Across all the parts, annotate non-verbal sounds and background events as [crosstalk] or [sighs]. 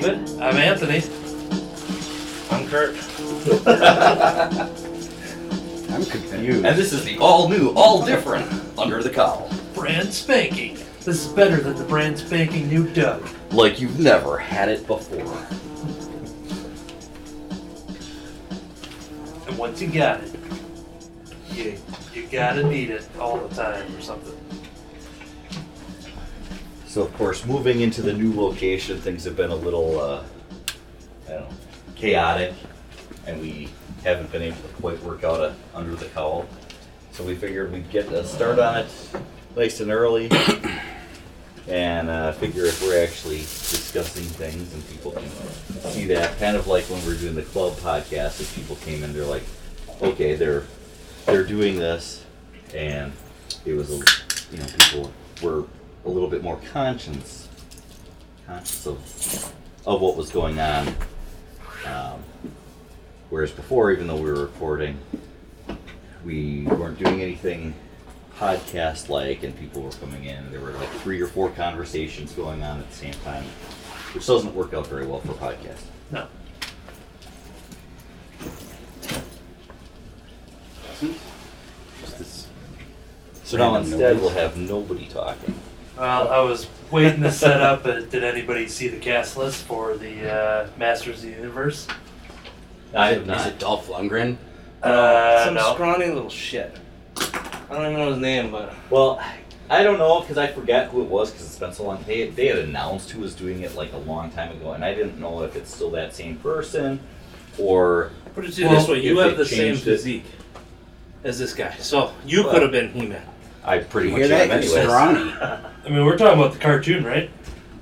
David. I'm Anthony. I'm Kurt. [laughs] I'm confused. And this is the all new, all different Under the Cowl. Brand spanking. This is better than the brand spanking new Doug. Like you've never had it before. And once you got it, you, you gotta need it all the time or something. So, of course, moving into the new location, things have been a little, uh, I don't know, chaotic, and we haven't been able to quite work out a Under the Cowl. So we figured we'd get a start on it nice and early, [coughs] and uh, figure if we're actually discussing things and people can see that, kind of like when we're doing the club podcast, if people came in, they're like, okay, they're they're doing this, and it was a, you know, people were a little bit more conscious, conscious of, of what was going on. Um, whereas before, even though we were recording, we weren't doing anything podcast like, and people were coming in. There were like three or four conversations going on at the same time, which doesn't work out very well for podcast. No. So now instead, we'll have nobody talking. Well, I was waiting to set up. But did anybody see the cast list for the uh, Masters of the Universe? I Is have it- not. Is it Dolph Lundgren? Uh, Some no. scrawny little shit. I don't even know his name, but Well, I don't know because I forget who it was because it's been so long. They, they had announced who was doing it like a long time ago, and I didn't know if it's still that same person or put it to you Well, this way: you if have they the same changed it- physique as this guy, so you Well- could have been He-Man. I pretty You much hear am that? anyways. You're. I mean, we're talking about the cartoon, right?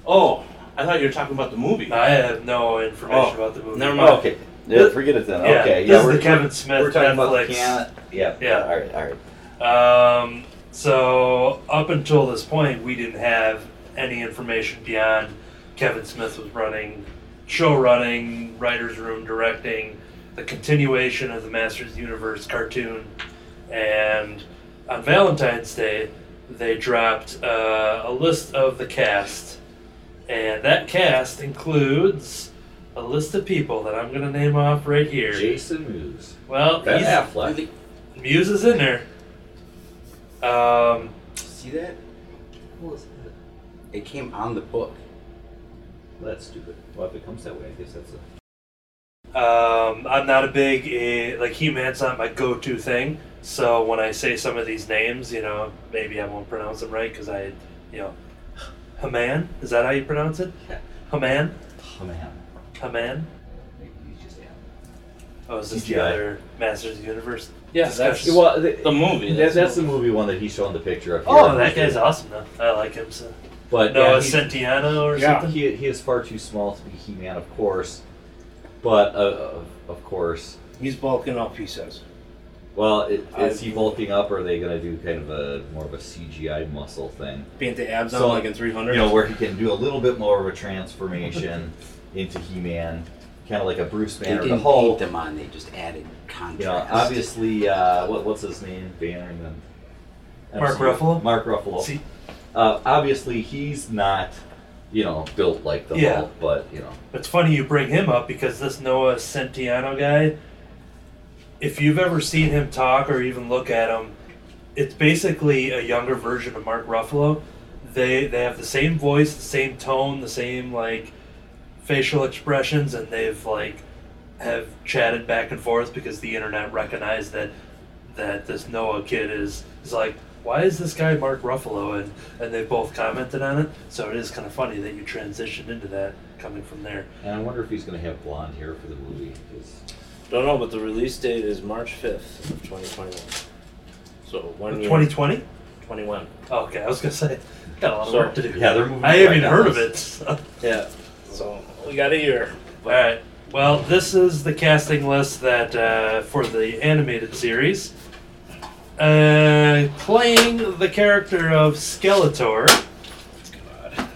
Oh, I thought you were talking about the movie. I have no information Oh, about the movie. never mind. Oh, okay. Yeah, forget it then. Yeah, okay, this yeah, is we're the Kevin Smith We're talking about Netflix. the can. Yeah, Yeah. All right, all right. Um, so up until this point, we didn't have any information beyond Kevin Smith was running, show running, writers' room directing, the continuation of the Masters of Universe cartoon, and on Valentine's Day, they dropped uh, a list of the cast, and that cast includes a list of people that I'm going to name off right here. Jason Mewes, Well, Ben Affleck. Mewes is in there. Um, See that? What was that? It came on the book. That's stupid. Well, if it comes that way, I guess that's a. um, I'm not a big uh, like He-Man's not my go-to thing. So when I say some of these names, you know, maybe I won't pronounce them right because I, you know, Haman is that how you pronounce it? Yeah. [laughs] Haman, man. Haman. Maybe you just yeah. Oh, is this the other Masters of the Universe? Yeah, that's? Well, the, the movie. that, that's the movie one that he's showing the picture of. Oh, that guy's awesome though. I like him. So. But Noah yeah, he's- Centineo or Yeah. something. he, he is far too small to be He-Man, of course. But uh, of, of course, He's bulking up. He says. Well, it, is I- he bulking up, or are they going to do kind of a more of a CGI muscle thing? Paint the abs So, on like in 300. You know, where he can do a little bit more of a transformation [laughs] into He-Man, kind of like a Bruce Banner. The didn't whole, paint them on. They just added contrast. you know, obviously, uh, what, what's his name? Banner and then Mark MCU. Ruffalo? Mark Ruffalo. See, Uh, obviously, he's not, you know, built like the Yeah. Hulk, but you know, It's funny you bring him up because this Noah Centineo guy, if you've ever seen him talk or even look at him, it's basically a younger version of Mark Ruffalo. They they have the same voice, the same tone, the same like facial expressions, and they've like have chatted back and forth because the internet recognized that that this Noah kid is is like why is this guy Mark Ruffalo? And, and they both commented on it. So it is kind of funny that you transitioned into that coming from there. And I wonder if he's going to have blonde hair for the movie. 'cause Don't know, but the release date is March 5th of 2021. So one year. 2020? 21. Oh, okay, I was going to say, got a lot of So- work to do. Yeah, they're moving I haven't even heard of it. so- Yeah. So we got a year. All right. Well, this is the casting list that uh, for the animated series. Uh, playing the character of Skeletor, God.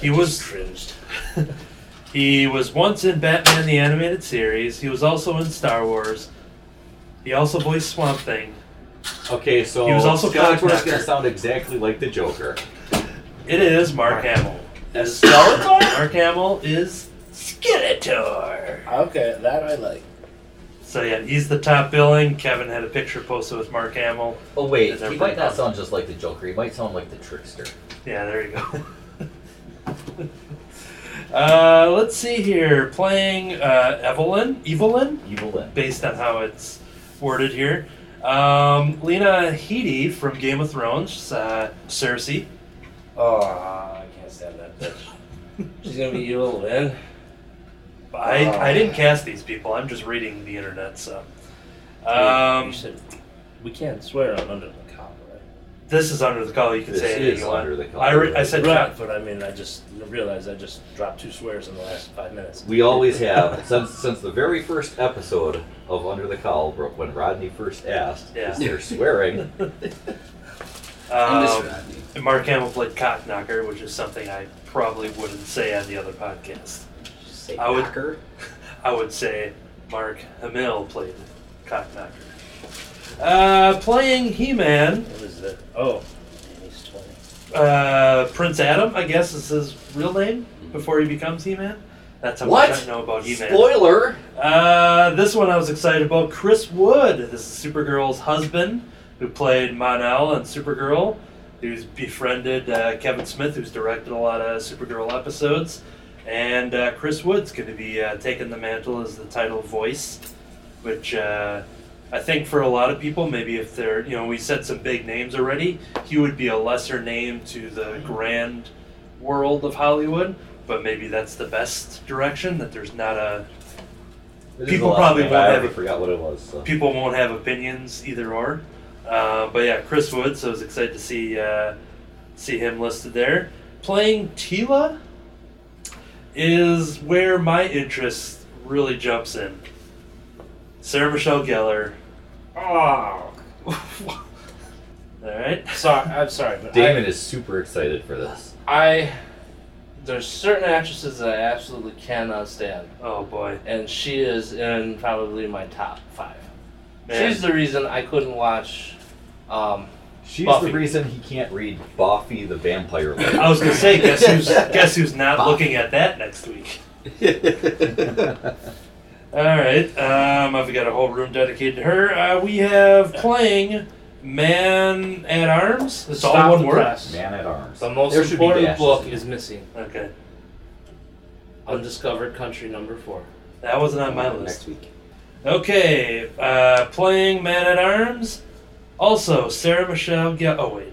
he was cringed. [laughs] he was once in Batman the animated series. He was also in Star Wars. He also voiced Swamp Thing. Okay, so He was also Skeletor's Cockbacker. going to sound exactly like the Joker. It is Mark Hamill. As Skeletor? Mark Hamill is Skeletor. Okay, that I like. So yeah, he's the top billing. Kevin had a picture posted with Mark Hamill. Oh wait, Is he everybody might not sound just like the Joker. He might sound like the trickster. Yeah, there you go. [laughs] uh, let's see here. Playing uh, Evelyn, Evelyn, Evil in. based on how it's worded here. Um, Lena Headey from Game of Thrones, uh, Cersei. Oh, I can't stand that bitch. She's gonna be evil then. I, Oh. I didn't cast these people. I'm just reading the internet. So, um, said we can't swear on under the collar, right? This is under the Cowl. You can This say anything is you want. under the I, re- I said Right, John- but I mean, I just realized I just dropped two swears in the last five minutes. We always have since since the very first episode of Under the Cowl, Brooke, when Rodney first asked, Yeah. is there swearing? [laughs] I miss Um, Rodney. And Mark Hamill played Cockknocker, which is something I probably wouldn't say on the other podcast. Say I would- Packer. [laughs] I would say Mark Hamill played Cockknocker. [laughs] Uh, playing He-Man, What is that? Oh, he's 20. uh, Prince Adam, I guess is his real name before he becomes He-Man. That's how What? much I know about He-Man. Spoiler! Uh, this one I was excited about. Chris Wood. This is Supergirl's husband, who played Mon-El Supergirl. Who's befriended uh, Kevin Smith, who's directed a lot of Supergirl episodes. And uh, Chris Wood's going to be uh, taking the mantle as the title voice, which uh, I think for a lot of people, maybe if they're, you know, we said some big names already, he would be a lesser name to the grand world of Hollywood. But maybe that's the best direction, that there's not a People last probably won't I have forgot what it was. So. people won't have opinions either or. Uh, but yeah, Chris Wood. So I was excited to see uh, see him listed there. Playing Teela is where my interest really jumps in. Sarah Michelle Gellar. Oh, [laughs] All right. sorry. I'm sorry, but Damon is super excited for this. I, I there's certain actresses that I absolutely cannot stand, Oh boy. and she is in probably my top five. Man. She's the reason I couldn't watch. Um, She's Buffy. the reason he can't read Buffy the Vampire Slayer. I was gonna say, guess who's [laughs] guess who's not Bob. looking at that next week. [laughs] All right, um, I've got a whole room dedicated to her. Uh, we have playing Man at Arms. It's Stop all one the word. press. Man at Arms. The most There should be important dashes book in is missing. Okay, Undiscovered Country number four. that wasn't on my Next list. week. Okay, uh, playing Man at Arms. Also, Sarah Michelle. Ge- oh wait,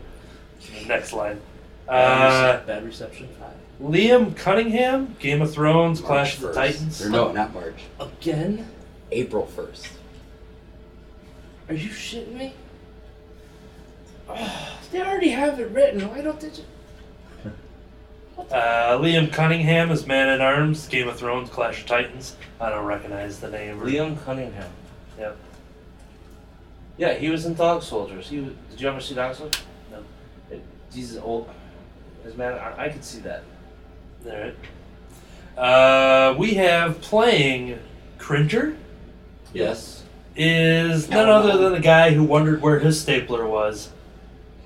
next line. Uh, Bad reception five. Liam Cunningham, Game of Thrones, March Clash of the 1st. Titans. Or no, not March. Again? April 1st. Are you shitting me? Oh, they already have it written. Why don't they just? Uh, Liam Cunningham is Man at Arms, Game of Thrones, Clash of Titans. I don't recognize the name. Liam Cunningham. Yep. Yeah, he was in Dog Soldiers. He was, did you ever see Dog Soldiers? No. It, he's old. His man, I, I could see that. All right. Uh, we have playing Cringer Yes. is none other than the guy who wondered where his stapler was.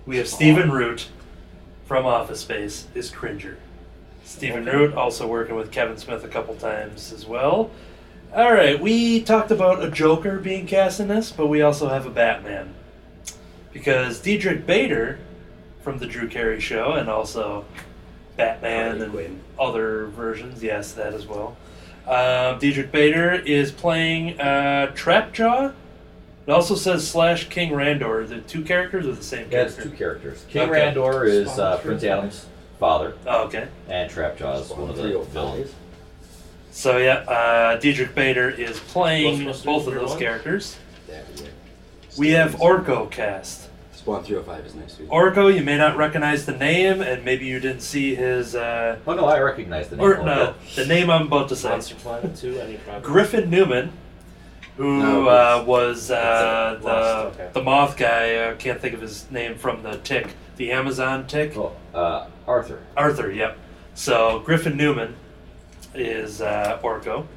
We have Stephen Root from Office Space is Cringer. Stephen Okay. Root also working with Kevin Smith a couple times as well. All right, we talked about a Joker being cast in this, but we also have a Batman because Diedrich Bader from the Drew Carey Show and also Batman Harley and Quinn. other versions, yes, that as well. Um, Diedrich Bader is playing uh, Trapjaw. It also says slash King Randor. The two characters are the same Yeah, it's character? two characters. King Okay. Randor is uh, Prince. Adam's father, Oh, okay. and Trapjaw is one of the villains. So yeah, uh, Diedrich Bader is playing Ghostbusters both of those one? characters. That, yeah. We have Orko cast. Spawn 305 is next week. Orko, you may not recognize the name, and maybe you didn't see his. Uh, Oh no, I recognize the name. or no, the name I'm about to say. Monster Planet 2, any problem? Griffin Newman, who No, uh, was uh, It's, the Lost, okay. the moth guy. I can't think of his name from the Tick, the Amazon Tick. bit. Oh, uh, Arthur. Arthur, yep. So Griffin Newman is uh, Orko.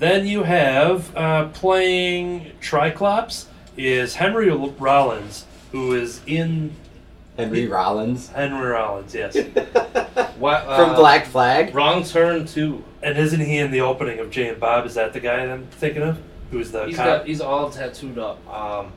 Then you have uh, playing Triclops is Henry Rollins, who is in Henry Rollins Henry Rollins, yes. [laughs] What, uh, from Black Flag. Wrong Turn 2. and isn't he in the opening of Jay and Bob? Is that the guy I'm thinking of? Who's the He's cop? got he's all tattooed up. Um,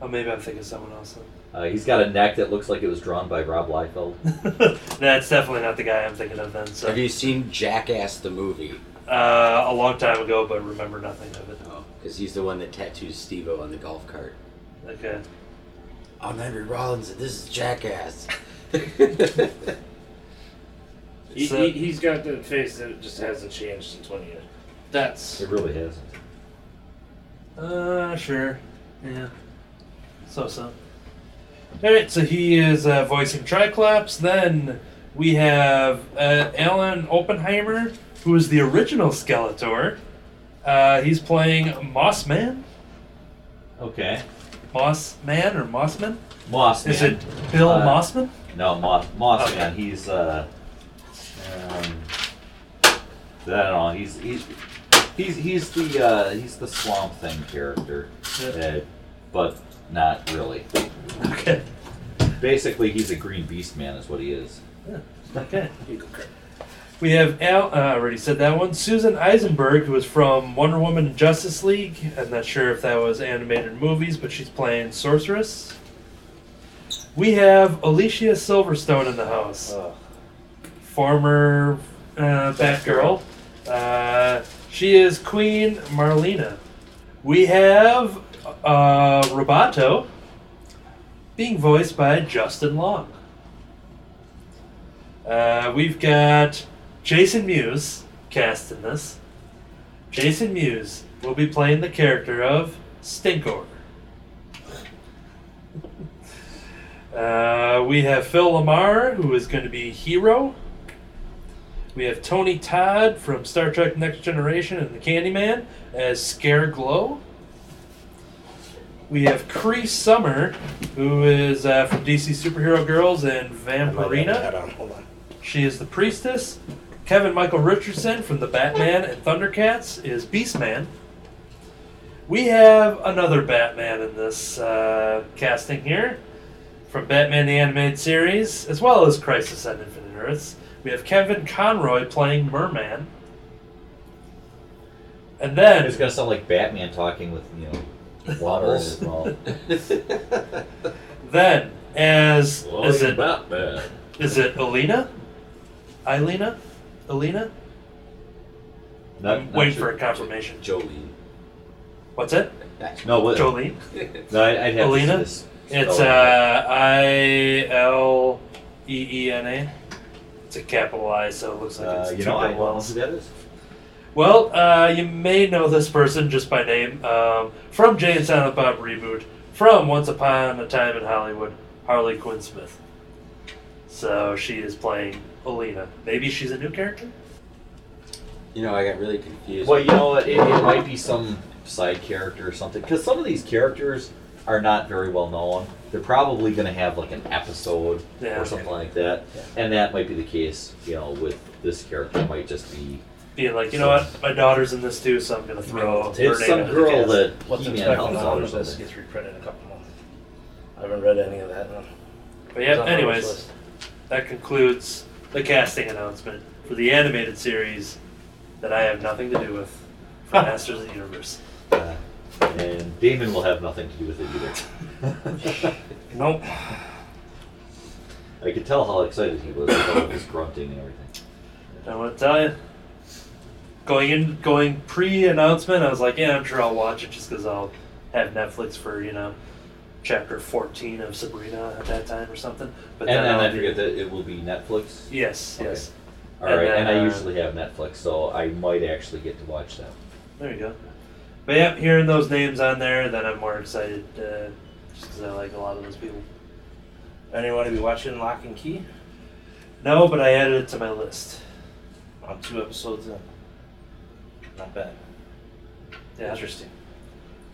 oh, maybe I'm thinking of someone else. Uh, he's got a neck that looks like it was drawn by Rob Liefeld. [laughs] That's definitely not the guy I'm thinking of then. So Have you seen Jackass the movie? uh, a long time ago, but remember nothing of it. Oh, because he's the one that tattoos Steve-O on the golf cart. Okay. I'm Henry Rollins, and this is Jackass. he, So- he, he's got the face that just hasn't changed in 20 years. That's It really hasn't. Uh, sure. Yeah. So so. Alright, so he is uh, voicing Triclops. Then we have uh, Alan Oppenheimer, who is the original Skeletor. Uh, he's playing Mossman. Okay. Mossman or Mossman? Moss Is it Bill Uh, Mossman? No, Moss, Moss Okay. Man. He's uh, um, I don't know. He's he's he's he's the uh, he's the Swamp Thing character, Yeah. uh, but not really. Okay. Basically, he's a Green Beast Man, is what he is. Okay. We have Al. Uh, I already said that one. Susan Eisenberg, who is from Wonder Woman and Justice League. I'm not sure if that was animated movies, but she's playing Sorceress. We have Alicia Silverstone in the house, uh, former uh, Batgirl. Uh, she is Queen Marlena. We have uh, Roboto, being voiced by Justin Long. Uh, we've got Jason Mewes cast in this. Jason Mewes will be playing the character of Stinkor. [laughs] Uh, we have Phil LaMarr, who is going to be Hero. We have Tony Todd from Star Trek Next Generation and the Candyman as Scare Glow. We have Cree Summer, who is uh, from DC Superhero Girls and Vampirina. Hold on, hold on. She is the priestess. Kevin Michael Richardson from the Batman and Thundercats is Beastman. We have another Batman in this uh, casting here from Batman the Animated Series, as well as Crisis on Infinite Earths. We have Kevin Conroy playing Merman. And then It's gonna sound like Batman talking with you know water in his mouth. [laughs] Then, as is it Batman? is it Alina? Eilina? Alina? Not, I'm not waiting sure. for a confirmation. Jolene. What's it? No, what? Jolene. [laughs] No, I, I'd have Alina? to see this. It's spelling. uh, I L E E N A. It's a capital I, so it looks like Uh, it's you two know, I big don't know who that is. Well, uh, you may know this person just by name um, from Jay and Silent Bob reboot, from Once Upon a Time in Hollywood, Harley Quinn Smith. So she is playing Alina. Maybe she's a new character. You know, I got really confused. Well, you know what? It, it might be some side character or something. Because some of these characters are not very well known. They're probably going to have like an episode Yeah. or something like that. And that might be the case, you know, with this character. It might just be. Being like, you know what, my daughter's in this too, so I'm gonna throw her It's name some into girl cast. that What's He-Man expected helps out out or of this something. gets reprinted in a couple months. I haven't read any of that. No. But yeah, on my wish anyways, that concludes the casting announcement for the animated series that I have nothing to do with for [laughs] Masters of the Universe. Uh, and Damon will have nothing to do with it either. [laughs] Nope. I could tell how excited he was about his grunting and everything. I want to tell you. Going in, going pre-announcement, I was like, yeah, I'm sure I'll watch it just because I'll have Netflix for you know chapter 14 of Sabrina at that time or something. But And then I'll I forget that it will be Netflix. Yes, Okay. yes. All And right, then, and I uh, usually have Netflix, so I might actually get to watch that. There you go. But yeah, hearing those names on there, then I'm more excited uh, just because I like a lot of those people. Anyone to be watching Locke and Key? No, but I added it to my list. On two episodes in. Not bad. Yeah, Interesting.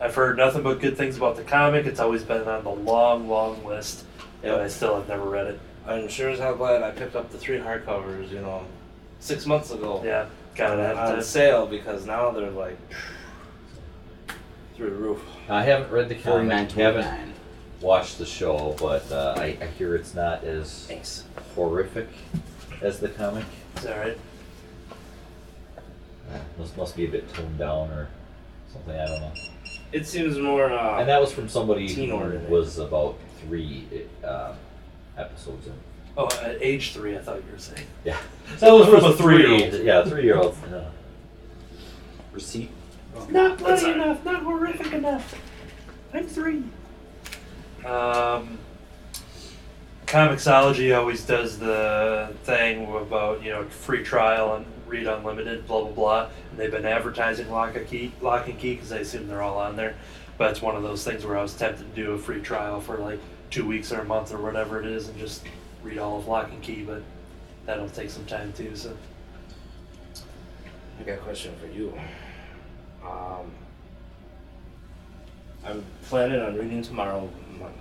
I've heard nothing but good things about the comic. It's always been on the long, long list, but I still have never read it. I'm sure as hell glad I picked up the three hardcovers, you know, six months ago. Yeah, gotta on, have to. sale because now they're like through the roof. I haven't read the comic, nine twenty haven't watched the show, but uh, I, I hear it's not as Thanks. horrific as the comic. Is that right? Uh, must must be a bit toned down or something. I don't know. It seems more. Uh, And that was from somebody Teen who oriented. was about three uh, episodes in. Oh, at age three, I thought you were saying. Yeah, That was from a Three- three-year-old. Yeah, three-year-old. Yeah. [laughs] Receipt. Not bloody enough, not horrific enough. I'm three. Um, Comixology always does the thing about you know free trial and read unlimited, blah blah blah. And they've been advertising Locke and Key, Locke and Key, because I assume they're all on there. But it's one of those things where I was tempted to do a free trial for like two weeks or a month or whatever it is, and just read all of Locke and Key. But that'll take some time too. So I got a question for you. Um, I'm planning on reading tomorrow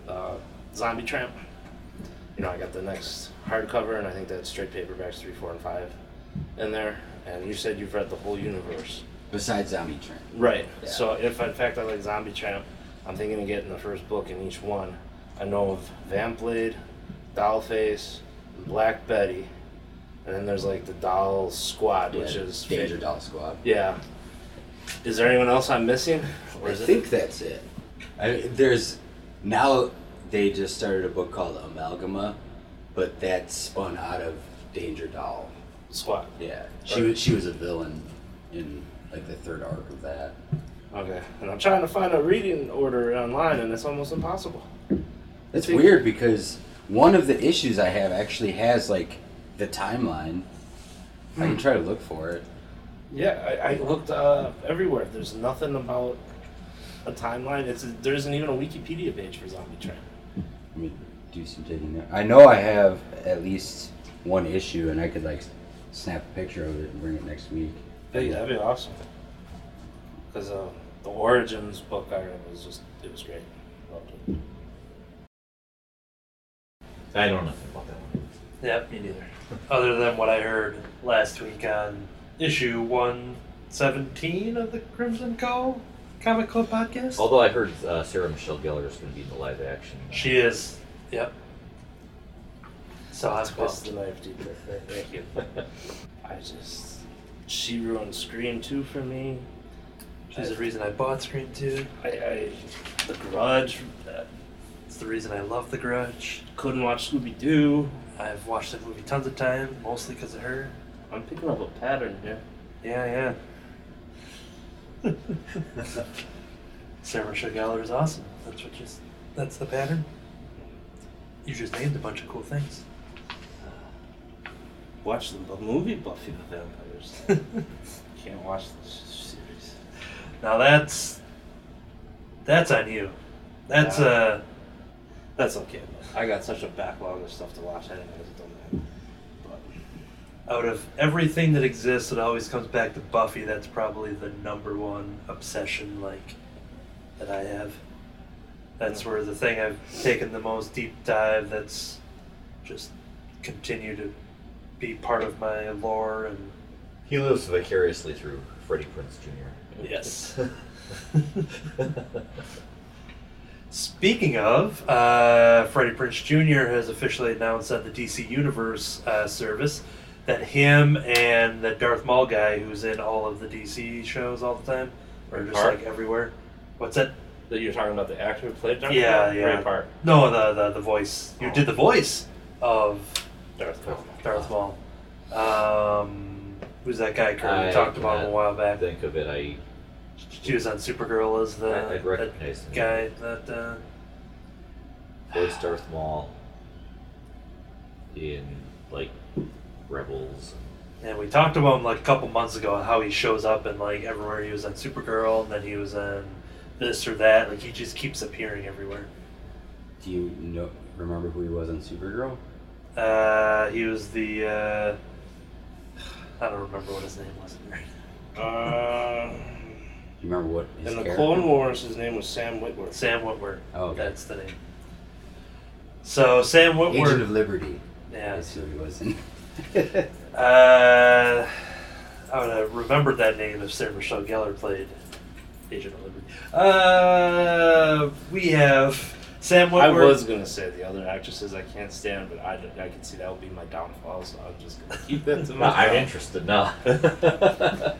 uh, Zombie Tramp. You know, I got the next hardcover, and I think that's straight paperbacks three, four, and five in there. And you said you've read the whole universe. Besides Zombie Tramp. Right. Yeah. So if in fact I like Zombie Tramp, I'm thinking of getting the first book in each one. I know of Vampblade, Dollface, Black Betty, and then there's like the Doll Squad, which is Danger Doll Squad. Yeah. Is there anyone else I'm missing? Or I is it? think that's it. I, there's now they just started a book called Amalgama, but that's spun out of Danger Doll. Squad. Yeah, she was she was a villain in like the third arc of that. Okay. And I'm trying to find a reading order online, and it's almost impossible. That's think- weird because one of the issues I have actually has like the timeline. I can try to look for it. Yeah, I, I looked uh, everywhere. There's nothing about a timeline. It's there isn't even a Wikipedia page for Zombie Tramp. Let me do some digging there. I know I have at least one issue, and I could like snap a picture of it and bring it next week. Hey, that'd be awesome. Because uh, the Origins book I read was just it was great. Loved it. I don't know about that one. Yep, me neither. [laughs] Other than what I heard last week on issue 117 of the Crimson Cowl Comic Club podcast. Although I heard uh, Sarah Michelle Gellar is going to be in the live action. She is. Yep. So Twist pumped. the knife deeper. Thank you. [laughs] I just she ruined Scream 2 for me. She's the reason I bought Scream 2. I, I The Grudge. uh, It's the reason I love The Grudge. couldn't watch Scooby Doo. I've watched that movie tons of times, mostly because of her. I'm picking up a pattern here. Yeah, yeah. [laughs] Sarah Michelle Gellar is awesome. That's what just. That's the pattern. You just named a bunch of cool things. Watch the movie Buffy the Vampires. [laughs] Can't watch the series. Now that's that's on you. That's Yeah. uh That's okay. I got such a backlog of stuff to watch. I didn't know it done that. But out of everything that exists, it always comes back to Buffy. That's probably the number one obsession like that I have. That's where the thing I've taken the most deep dive. That's just continue to be part of my lore and He lives vicariously through Freddie Prinze Jr. yes. [laughs] Speaking of, uh, Freddie Prinze Jr. has officially announced on the DC Universe uh, service that him and the Darth Maul guy, who's in all of the DC shows all the time, or just Park? like everywhere. What's that? that you're talking about the actor who played Darth Yeah, Maul? yeah. Ray Park. No, the the, the voice. You Oh. did the voice of Darth Maul. Darth Maul. Um, who's that guy? Kurt? We I talked about him a cannot while back. Think of it. I She was on Supergirl as the I, I'd that recognize him. guy that. Uh, Voice Darth Maul in like Rebels. And we talked about him like a couple months ago and how he shows up and like everywhere he was on Supergirl and then he was in this or that. Like he just keeps appearing everywhere. Do you know remember who he was on Supergirl? Uh, he was the uh, I don't remember what his name was. Uh, You remember what his in the character? Clone Wars, his name was Sam Witwer. Sam Witwer. Oh, okay. That's the name. So Sam Witwer. Agent of Liberty. yeah. That's who he was in. [laughs] Uh, I would have remembered that name if Sarah Michelle Gellar played Agent of Liberty. Uh, we have Sam Witwer. I was gonna say the other actresses I can't stand, but I, I can see that would be my downfall, so I'm just gonna keep that to [laughs] myself. I'm interested now. [laughs]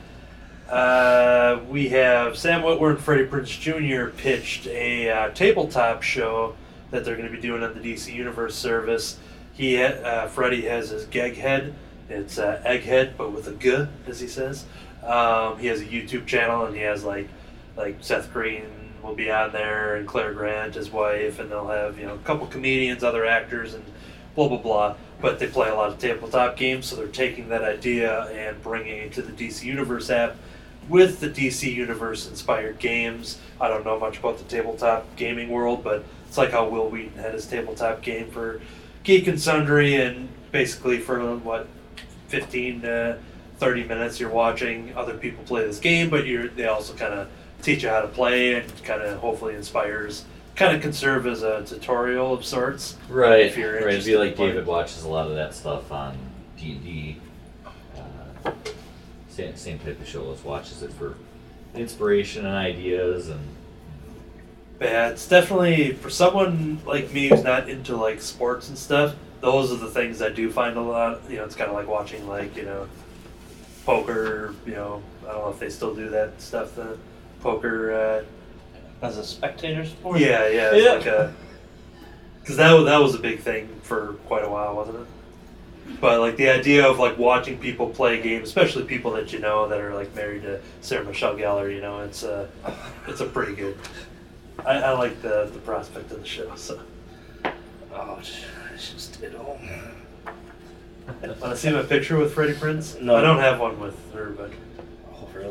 Uh, we have Sam Witwer and Freddie Prinze Jr. pitched a uh, tabletop show that they're going to be doing on the DC Universe service. He, ha- uh, Freddie has his gag head. It's uh, egghead, but with a g, as he says. Um, he has a YouTube channel, and he has like, like Seth Green will be on there, and Clare Grant, his wife, and they'll have you know a couple comedians, other actors, and blah blah blah. But they play a lot of tabletop games, so they're taking that idea and bringing it to the DC Universe app with the DC Universe inspired games. I don't know much about the tabletop gaming world, but it's like how Wil Wheaton had his tabletop game for Geek and Sundry, and basically for what 15 to 30 minutes you're watching other people play this game, but you're they also kind of teach you how to play and kind of hopefully inspires. Kind of can serve as a tutorial of sorts. right, If you're right. It'd be like. David watches a lot of that stuff on D and D. Uh, Same same type of show as watches it for inspiration and ideas and But yeah, it's definitely for someone like me who's not into like sports and stuff. Those are the things I do find a lot. You know, it's kind of like watching like you know, poker. You know, I don't know if they still do that stuff. The poker. As a spectator Uh, sport? yeah, yeah, Yeah. like. Because that that was a big thing for quite a while, wasn't it? But like the idea of like watching people play games, especially people that you know that are like married to Sarah Michelle Gellar, you know, it's a it's a pretty good. I, I like the the prospect of the show. So Oh, I just did all. want to see my picture with Freddie Prinze? No. I don't have one with her, but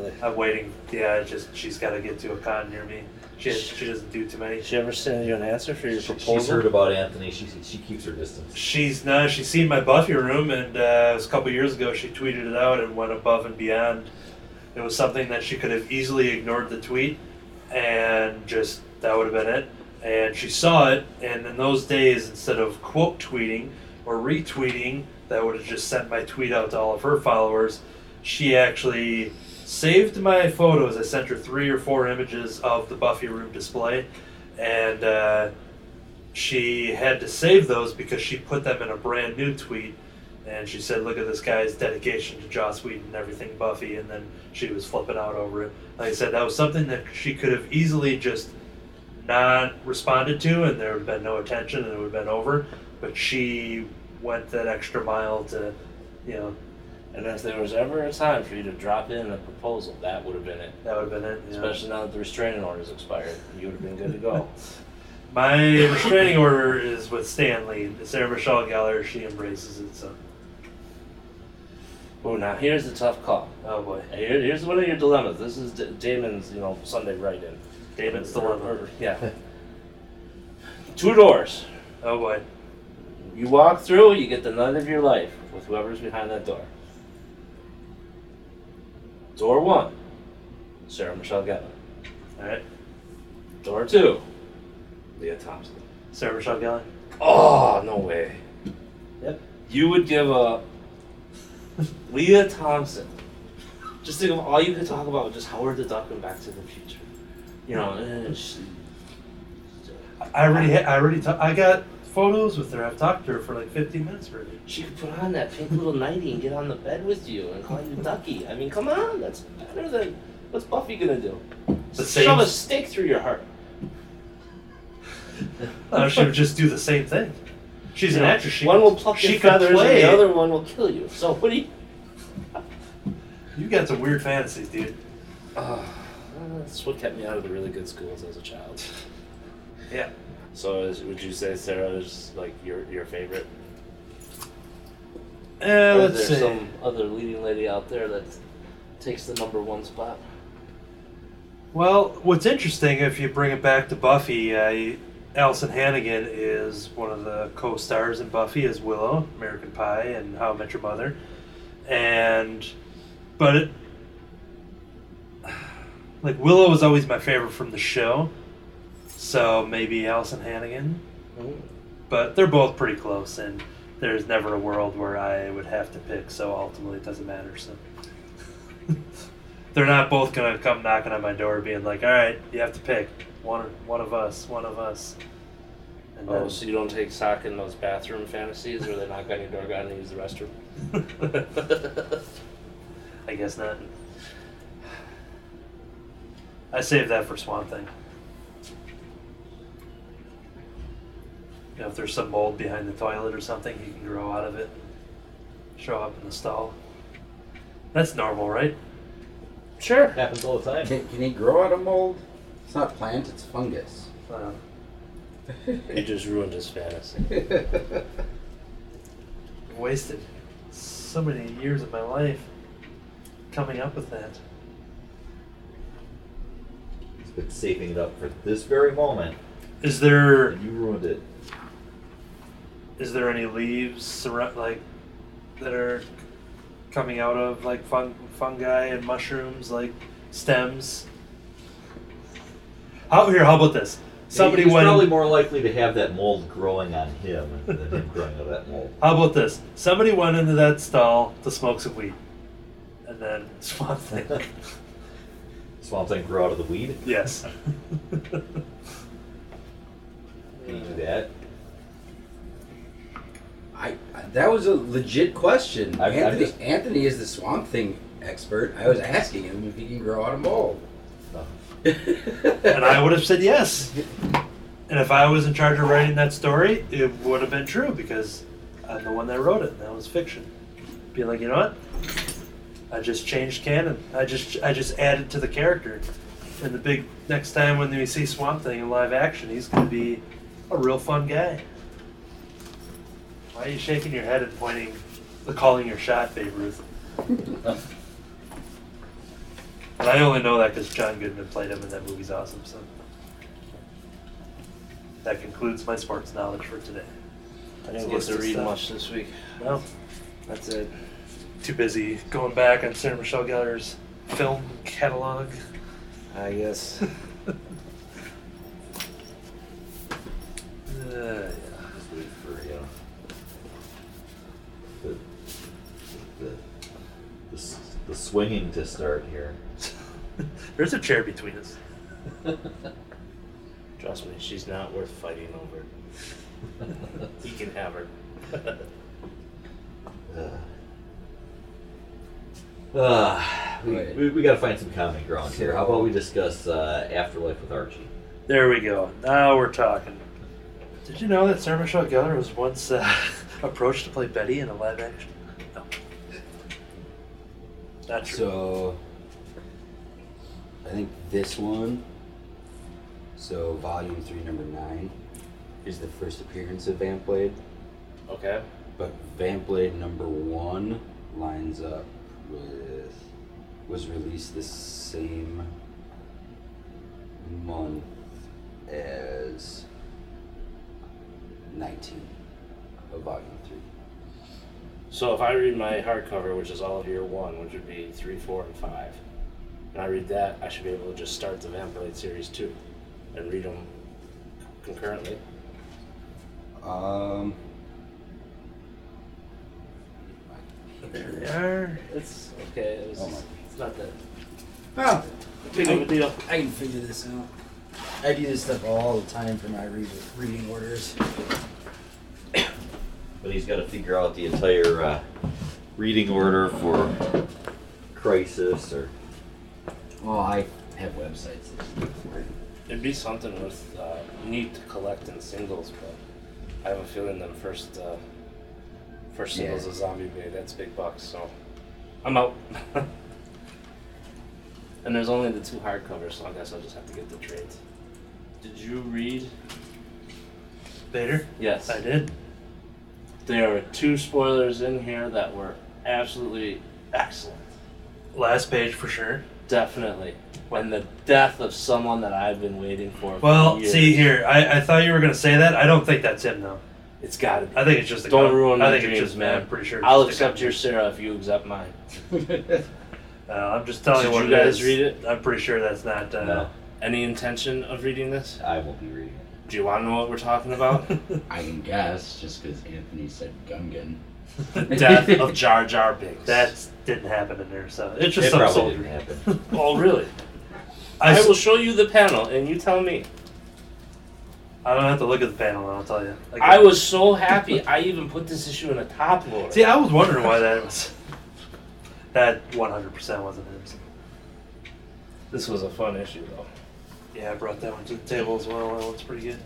really? I'm waiting. Yeah, it's just she's got to get to a con near me. She she doesn't do too many. She ever send you an answer for your she, proposal? she's heard about Anthony. She she keeps her distance. She's no, she's seen my Buffy room, and uh, it was a couple years ago. She tweeted it out and went above and beyond. It was something that she could have easily ignored the tweet, and just that would have been it. And she saw it, and in those days, instead of quote tweeting or retweeting, that would have just sent my tweet out to all of her followers. She actually saved my photos. I sent her three or four images of the Buffy room display, and. Uh, she had to save those because she put them in a brand new tweet and she said look at this guy's dedication to joss whedon and everything buffy and then she was flipping out over it like i said that was something that she could have easily just not responded to and there would have been no attention and it would have been over but she went that extra mile to you know And if there was ever a time for you to drop in a proposal, that would have been it. that would have been it know. Especially now that the restraining order's expired. You would have been good to go. [laughs] my restraining order is with stanley sarah michelle gellar she embraces it so oh, now here's the tough call. oh boy Here, here's one of your dilemmas. This is D- Damon's, you know, Sunday write-in. damon's dilemma Yeah. [laughs] Two doors. oh boy You walk through, you get the night of your life with whoever's behind that door. Door one, Sarah Michelle Gellar. all right Door two, Lea Thompson. sarah michelle gellar Oh, no way. Yep. You would give up [laughs] Lea Thompson. Just think of all you could talk about, just Howard the Duck and Back to the Future. You know, and she, I already, I already, ta- I got photos with her. I've talked to her for like 15 minutes already. she could put on that pink little nightie and get on the bed with you and call you Ducky. I mean, come on, that's better than what's Buffy gonna do? The same- Shove a stake through your heart. She would just do the same thing. She's an You know, actress. She one will pluck she your feathers play. and the other one will kill you. So what do you? [laughs] You got some weird fantasies, dude. Uh, that's what kept me out of the really good schools as a child. Yeah. So, is, would you say Sarah is like your your favorite? Uh, or let's is there see. some other leading lady out there that takes the number one spot? Well, what's interesting, if you bring it back to Buffy, uh, Alyson Hannigan is one of the co-stars in Buffy as Willow, American Pie, and How I Met Your Mother, and but it, like Willow was always my favorite from the show, so maybe Alyson Hannigan, but they're both pretty close, and there's never a world where I would have to pick, so ultimately it doesn't matter. So. [laughs] they're not both gonna come knocking on my door being like, "All right, you have to pick one, one of us, one of us." And Oh, then- so you don't take sock in those bathroom fantasies where they knock on your door, go out and use the restroom? [laughs] I guess not. I saved that for Swamp Thing. You know, if there's some mold behind the toilet or something, he can grow out of it. Show up in the stall. That's normal, right? sure. Happens all the time. Can, can he grow out of mold? It's not plant, it's fungus. Uh, [laughs] You just ruined his fantasy. wasted so many years of my life coming up with that. He's been saving it up for this very moment, Is there and you ruined it. Is there any leaves like that are coming out of like fun, fungi and mushrooms like stems? How here? How about this? Somebody He's went. probably more likely to have that mold growing on him than him growing out of that mold. [laughs] How about this? Somebody went into that stall to smoke some weed, and then [laughs] Swamp Thing. Swamp Thing grew out of the weed. yes. [laughs] Can you do that? I, that was a legit question. I'm Anthony just- Anthony is the Swamp Thing expert. I was asking him if he can grow out of mold. No. and I would have said yes. And if I was in charge of writing that story, it would have been true because I'm the one that wrote it. That was fiction. Be like, you know what? I just changed canon. I just I just added to the character. And the big next time when we see Swamp Thing in live action, he's gonna be a real fun guy. Why are you shaking your head and pointing, the calling your shot, Babe Ruth? And I only know that because John Goodman played him, and that movie's awesome. So that concludes my sports knowledge for today. I didn't get to read stuff? much this week. Well, That's it. too busy going back on Sarah Michelle Gellar's film catalog. I guess. [laughs] Uh, yeah. Just wait for you know the the the, s- the swinging to start here. [laughs] There's a chair between us. [laughs] Trust me, she's not worth fighting over. [laughs] He can have her. Uh, [sighs] uh, we, we, we got to find some common ground here. How about we discuss uh, Afterlife with Archie? There we go. Now we're talking. Did you know that Sarah Michelle Gellar was once uh, approached to play Betty in a live action? Not true. So, I think this one, so volume three, number nine, is the first appearance of Vampblade. Okay. But Vampblade number one lines up with was released the same month as nineteen of volume. So if I read my hardcover, which is all of year one, which would be three, four, and five, and I read that, I should be able to just start the Vampire series two, and read them concurrently. Um, there they are. It's okay. It was, Oh my. It's not that well, big of a deal. I can figure this out. I do this stuff all the time for my read- reading orders. But he's got to figure out the entire uh, reading order for Crisis or Well, I have websites. It'd be something with uh, neat to collect in singles, but I have a feeling them first uh, first singles Yeah. of Zombie Bay. That's big bucks, so I'm out. [laughs] And there's only the two hardcovers, so I guess I'll just have to get the trades. Did you read? Vader? Yes. I did. There are two spoilers in here that were absolutely excellent. Last page for sure. Definitely. When the death of someone that I've been waiting for. for Well, years. see here, I, I thought you were gonna say that. I don't think that's him though. It's gotta be. I think it's just a Don't gun. ruin I my think dreams, it's just man. I'm pretty sure. I'll accept your Sarah if you accept mine. [laughs] Uh, I'm just telling Did you what you guys is. read it? I'm pretty sure that's not. Uh, No, Any intention of reading this? I won't be reading it. Do you want to know what we're talking about? [laughs] I can guess just because Anthony said Gungan. [laughs] death of [laughs] Jar Jar Binks. that didn't happen in there, so it's just It some probably soldier. didn't happen. Oh, really? I, I s- will show you the panel and you tell me. I don't have to look at the panel. I'll tell you. Like, I was so happy. I even put this issue in a top loader. See, I was wondering why that was. That 100 percent wasn't him. This was a fun issue, though. Yeah, I brought that one to the table as well. That one's pretty good.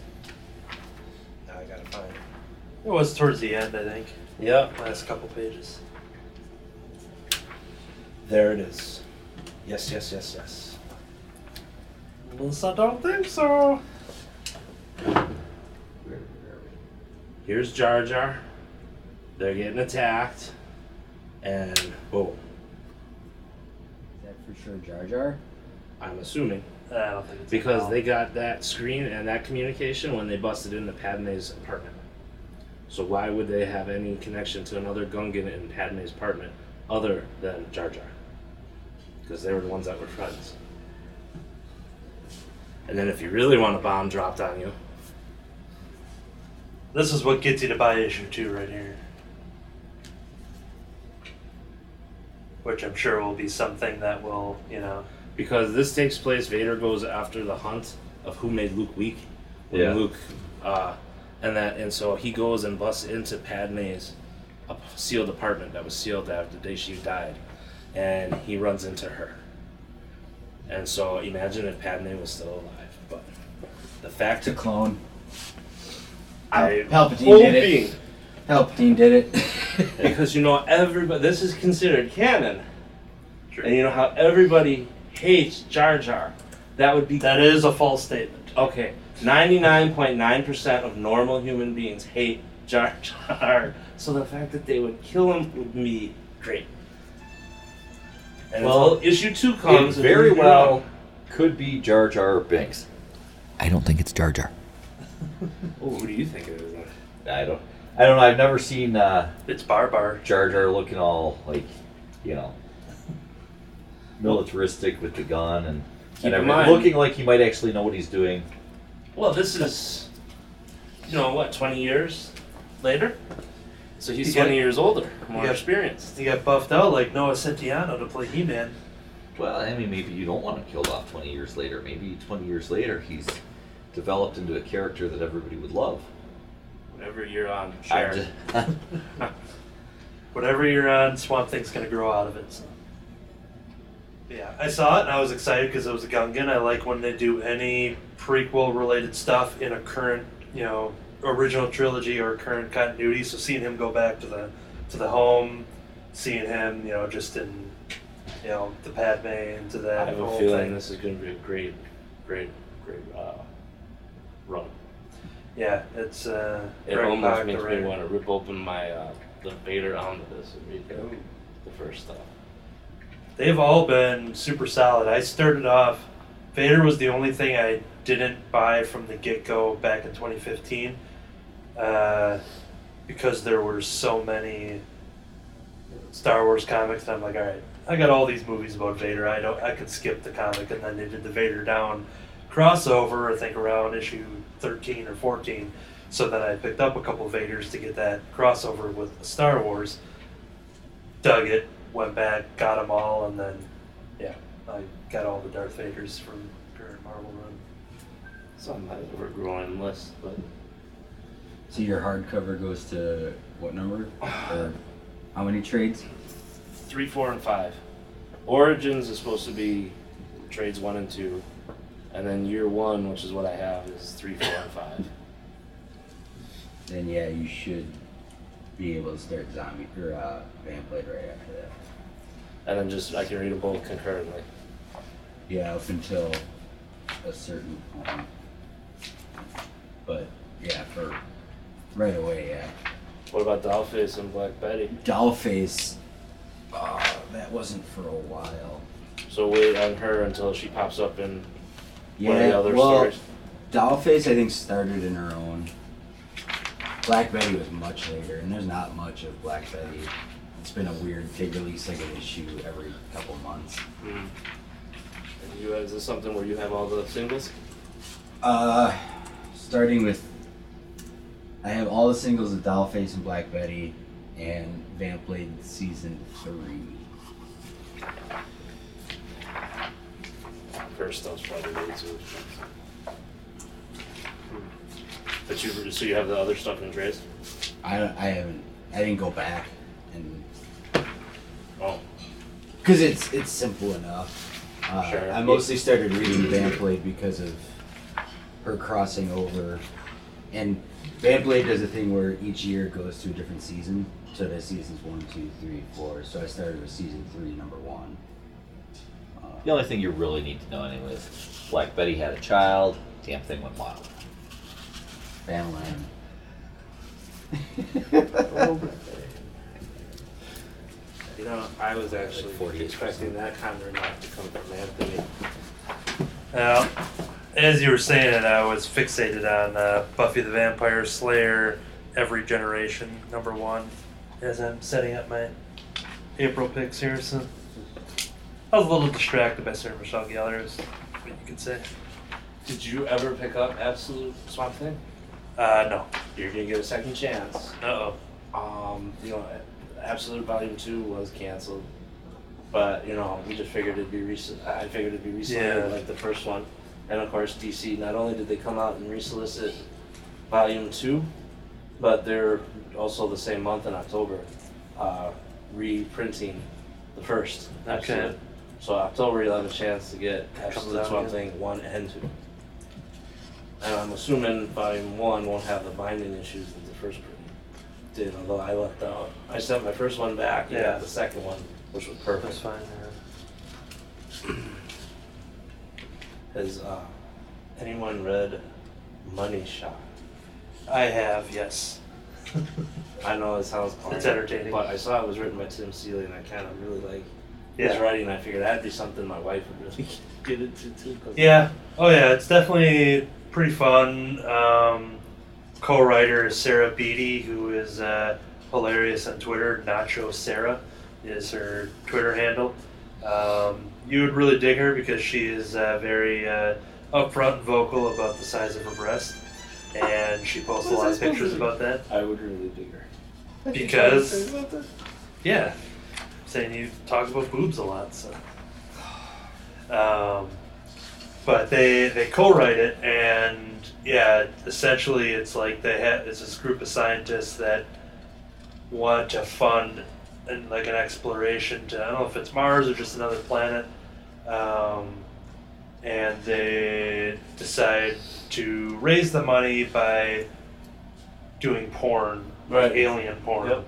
Now I gotta find it. It was towards the end, I think. Yep. Last couple pages. There it is. Yes, yes, yes, yes. Melissa, I don't think so. Here's Jar Jar. They're getting attacked. And boom. Is that for sure Jar Jar? I'm assuming. Uh, I don't think Because they got that screen and that communication when they busted into Padme's apartment. So why would they have any connection to another Gungan in Padme's apartment other than Jar Jar? Because they were the ones that were friends. And then if you really want a bomb dropped on you, This is what gets you to buy issue two right here. Which I'm sure will be something that will, you know. Because this takes place, Vader goes after the hunt of who made Luke weak. When Yeah. Luke, uh, and that, and so he goes and busts into Padme's uh, sealed apartment that was sealed after the day she died, and he runs into her. And so imagine if Padme was still alive, but the fact It's a clone. I Palpatine did it. Palpatine did it. because you know everybody this is considered canon, Sure. and you know how everybody hates Jar Jar. That would be That is a false statement. Okay, 99.9% of normal human beings hate Jar Jar. So the fact that they would kill him would be great. And Well, issue two comes, and very well could be Jar Jar Binks. I don't think it's Jar Jar. [laughs] Oh, who do you think it is? Then? I don't. I don't know. I've never seen uh, It's Bar Bar. Jar Jar looking all like, you know, militaristic with the gun and, Keep and in everything. mind- looking like he might actually know what he's doing. Well, this is, you know, what, 20 years later? So he's You get- 20 years older, more get- experienced. He got buffed out like Noah Centineo to play He Man. Well, I mean, maybe you don't want him killed off 20 years later. Maybe 20 years later he's developed into a character that everybody would love. Whatever you're on, I share. just- Whatever you're on, Swamp Thing's gonna grow out of it. So. Yeah, I saw it and I was excited because it was a Gungan. I like when they do any prequel related stuff in a current, you know, original trilogy or current continuity. So seeing him go back to the to the home, seeing him, you know, just in, you know, the Padme into I that have a whole feeling thing. this is going to be a great, great, great uh, run. Yeah, it's uh, It almost makes me want to rip open my uh, the Vader omnibus and read the, the first stuff. They've all been super solid. I started off. Vader was the only thing I didn't buy from the get go back in 2015, uh, because there were so many Star Wars comics. And I'm like, all right, I got all these movies about Vader. I don't. I could skip the comic, and then they did the Vader Down crossover. I think around issue 13 or 14. So then I picked up a couple of Vaders to get that crossover with Star Wars. Dug it, went back, got them all, and then, yeah, I got all the Darth Vaders from current Marvel run. It's on my ever-growing list, but So your hardcover goes to what number? Or how many trades? three, four, and five. Origins is supposed to be trades one and two, and then year one, which is what I have, is three, four, and five. Then yeah, you should be able to start zombie or uh, Vampblade right after that. And then just I can read them both concurrently. Yeah, up until a certain point. But yeah, for right away, yeah. What about Dollface and Black Betty? Dollface, uh, that wasn't for a while. So wait on her until she pops up in Yeah, one of the other well, stories. Dollface, I think, started in her own. Black Betty was much later, and there's not much of Black Betty. It's been a weird. They release like an issue every couple months. Hmm. And you is this something where you have all the singles? Uh, starting with, I have all the singles of Dollface and Black Betty, and Vamp Blade season three. First stuff's probably way too. But you so you have the other stuff in trays? I don't, I haven't, I didn't go back, and Oh, because it's it's simple enough. Uh, Sure. I mostly started reading Vamp Blade because of her crossing over, and Vamp Blade does a thing where each year goes to a different season. So there's seasons one, two, three, four. So I started with season three, number one. Uh, The only thing you really need to know, anyways, Black Betty had a child. Damn thing went wild. Van you know, I was actually 48%. expecting that comment not to come from Anthony. Now, as you were saying it, I was fixated on uh, Buffy the Vampire Slayer, Every Generation, number one, as I'm setting up my April picks here. So I was a little distracted by Sarah Michelle Gellar, is what you could say. Did you ever pick up Absolute Swamp Thing? Uh, no. You're gonna get a second chance. Uh oh. Um, you know, Absolute Volume Two was canceled, but you know, we just figured it'd be recent. I figured it'd be recently Yeah. like the first one, and of course DC. Not only did they come out and resolicit Volume Two, but they're also the same month in October, uh, reprinting the first. Okay. Absolute. So October you'll have a chance to get Absolute Thing one and two. And I'm assuming Volume One won't have the binding issues that the first print did, although I left out. I sent my first one back, and Yeah. got the second one, which was That's perfect. fine. yeah. [clears throat] Has uh, anyone read Money Shot? I have, yes. [laughs] I know it sounds corny, It's entertaining. but I saw it was written by Tim Seeley, and I kind of really like his Yeah. writing. I figured that'd be something my wife would really [laughs] get into too. 'cause- Yeah. Oh yeah, it's definitely pretty fun. Um, co-writer is Sarah Beattie, who is uh, hilarious on Twitter. Nacho Sarah is her Twitter handle. Um, you would really dig her because she is uh, very uh, upfront and vocal about the size of her breast, and she posts a lot of pictures about that. I would really dig her. Because- Yeah, saying you talk about boobs a lot, so. Um, but they they co-write it, and yeah, essentially it's like they have it's this group of scientists that want to fund and like an exploration to I don't know if it's Mars or just another planet, um, and they decide to raise the money by doing porn, like alien porn Yep.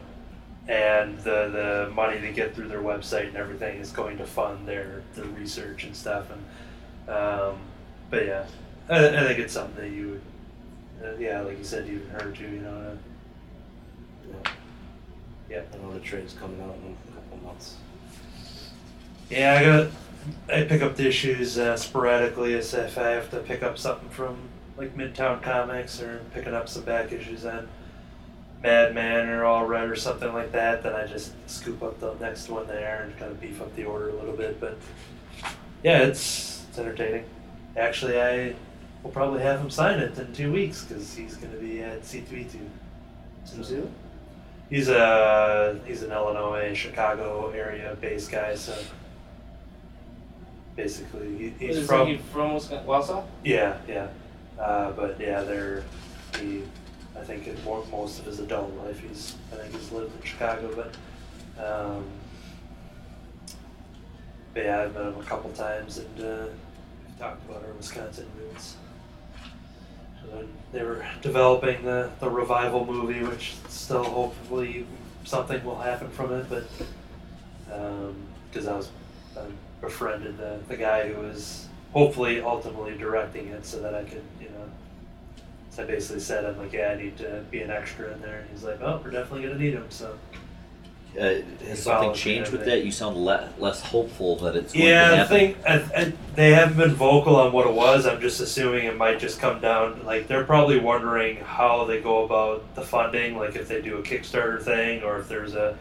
and the the money they get through their website and everything is going to fund their their research and stuff and um, but yeah I, I think it's something that you would uh, yeah like you said you've heard too you know uh, Yeah. yeah I know the trade's coming out in a couple months. yeah I got I pick up the issues uh, sporadically as if I have to pick up something from like Midtown Comics or picking up some back issues on Madman or All Red or something like that, then I just scoop up the next one there and kind of beef up the order a little bit. But yeah, it's it's entertaining. Actually, I will probably have him sign it in two weeks because he's going to be at C2E2. Tim Seeley? He's a he's an Illinois, Chicago area based guy, so basically he, he's from he from? Wausau? yeah yeah, uh, but yeah they're he I think in more, most of his adult life he's I think he's lived in Chicago, but um, but yeah I've met him a couple times and uh, we've talked about our Wisconsin roots. So then they were developing the, the revival movie, which still hopefully something will happen from it, but because I was um, befriended the, the guy who was hopefully ultimately directing it so that I could, you know. So I basically said, I'm like, yeah, I need to be an extra in there. And he's like, oh, we're definitely going to need him. So, Uh, has something changed with that? You sound le- less hopeful that it's going yeah, to I happen. think I, I, they haven't been vocal on what it was. I'm just assuming it might just come down. Like, they're probably wondering how they go about the funding, like if they do a Kickstarter thing or if there's a,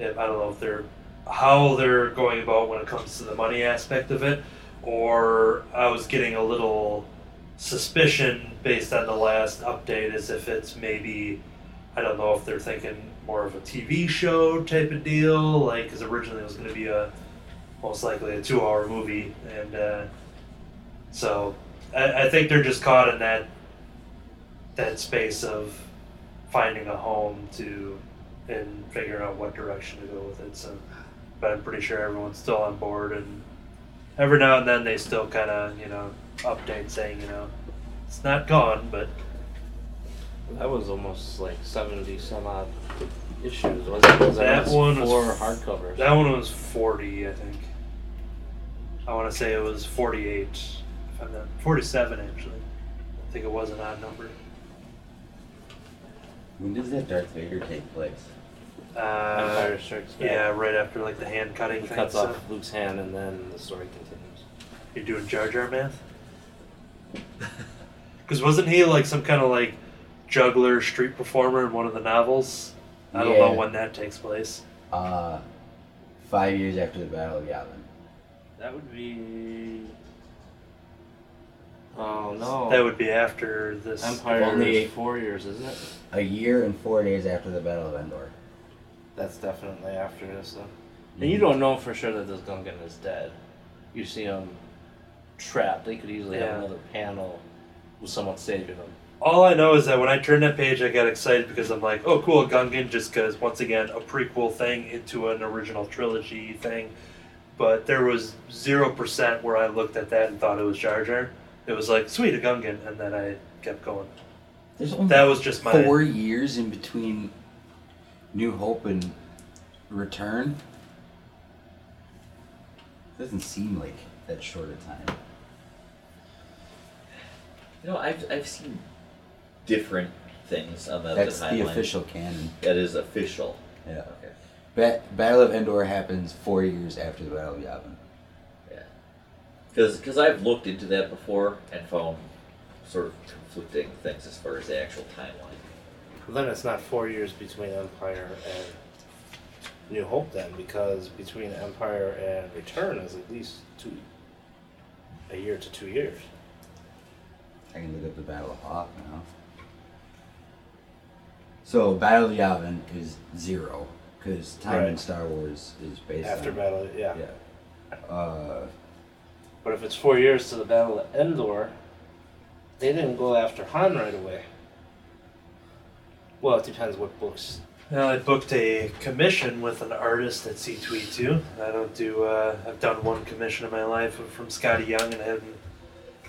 if, I don't know if they're, how they're going about when it comes to the money aspect of it. Or I was getting a little suspicion based on the last update as if it's maybe I don't know if they're thinking more of a TV show type of deal, like because originally it was going to be a most likely a two-hour movie, and uh, so I, I think they're just caught in that that space of finding a home to and figuring out what direction to go with it. So, but I'm pretty sure everyone's still on board, and every now and then they still kind of you know update saying you know it's not gone, but That was almost like seventy some odd issues. Was it? Was That it one was four f- hardcovers? That one was 40, I think. I want to say it was 48. If I'm not, 47, actually. I think it was an odd number. When does that Darth Vader take place? Uh, Empire yeah, right after like the hand cutting He thing. cuts so off Luke's hand, and then the story continues. You're doing Jar Jar math? [laughs] Because wasn't he like some kind of like juggler street performer in one of the novels? I don't know when that takes place. Uh, five years after the Battle of Yavin. That would be. Oh no. That would be after this. Empire Only- is four years, isn't it? A year and four days after the Battle of Endor. That's definitely after this, though. And you don't know for sure that this Gungan is dead. You see him trapped. They could easily Yeah. have another panel with someone saving him. All I know is that when I turned that page, I got excited because I'm like, oh, cool, Gungan, just because, once again, a prequel thing into an original trilogy thing. But there was 0% where I looked at that and thought it was Jar Jar. It was like, sweet, a Gungan, and then I kept going. There's only That was just my. four years in between New Hope and Return. It Doesn't seem like that short a time. You know, I've, I've seen different things on the, That's the the timeline. official canon. That is official. Yeah. Okay. Ba- Battle of Endor happens four years after the Battle of Yavin. Yeah. Because I've looked into that before and found sort of conflicting things as far as the actual timeline. But then it's not four years between Empire and New Hope, then, because between Empire and Return is at least two, a year to two years. I can look up the Battle of Hoth now. So Battle of Yavin is zero because time in Star Wars is based After on Battle, yeah. Yeah. Uh, But if it's four years to the Battle of Endor, they didn't go after Han right away. Well, it depends what books. Well, I booked a commission with an artist at C2E2. I don't do, uh, I've done one commission in my life from Skottie Young and had,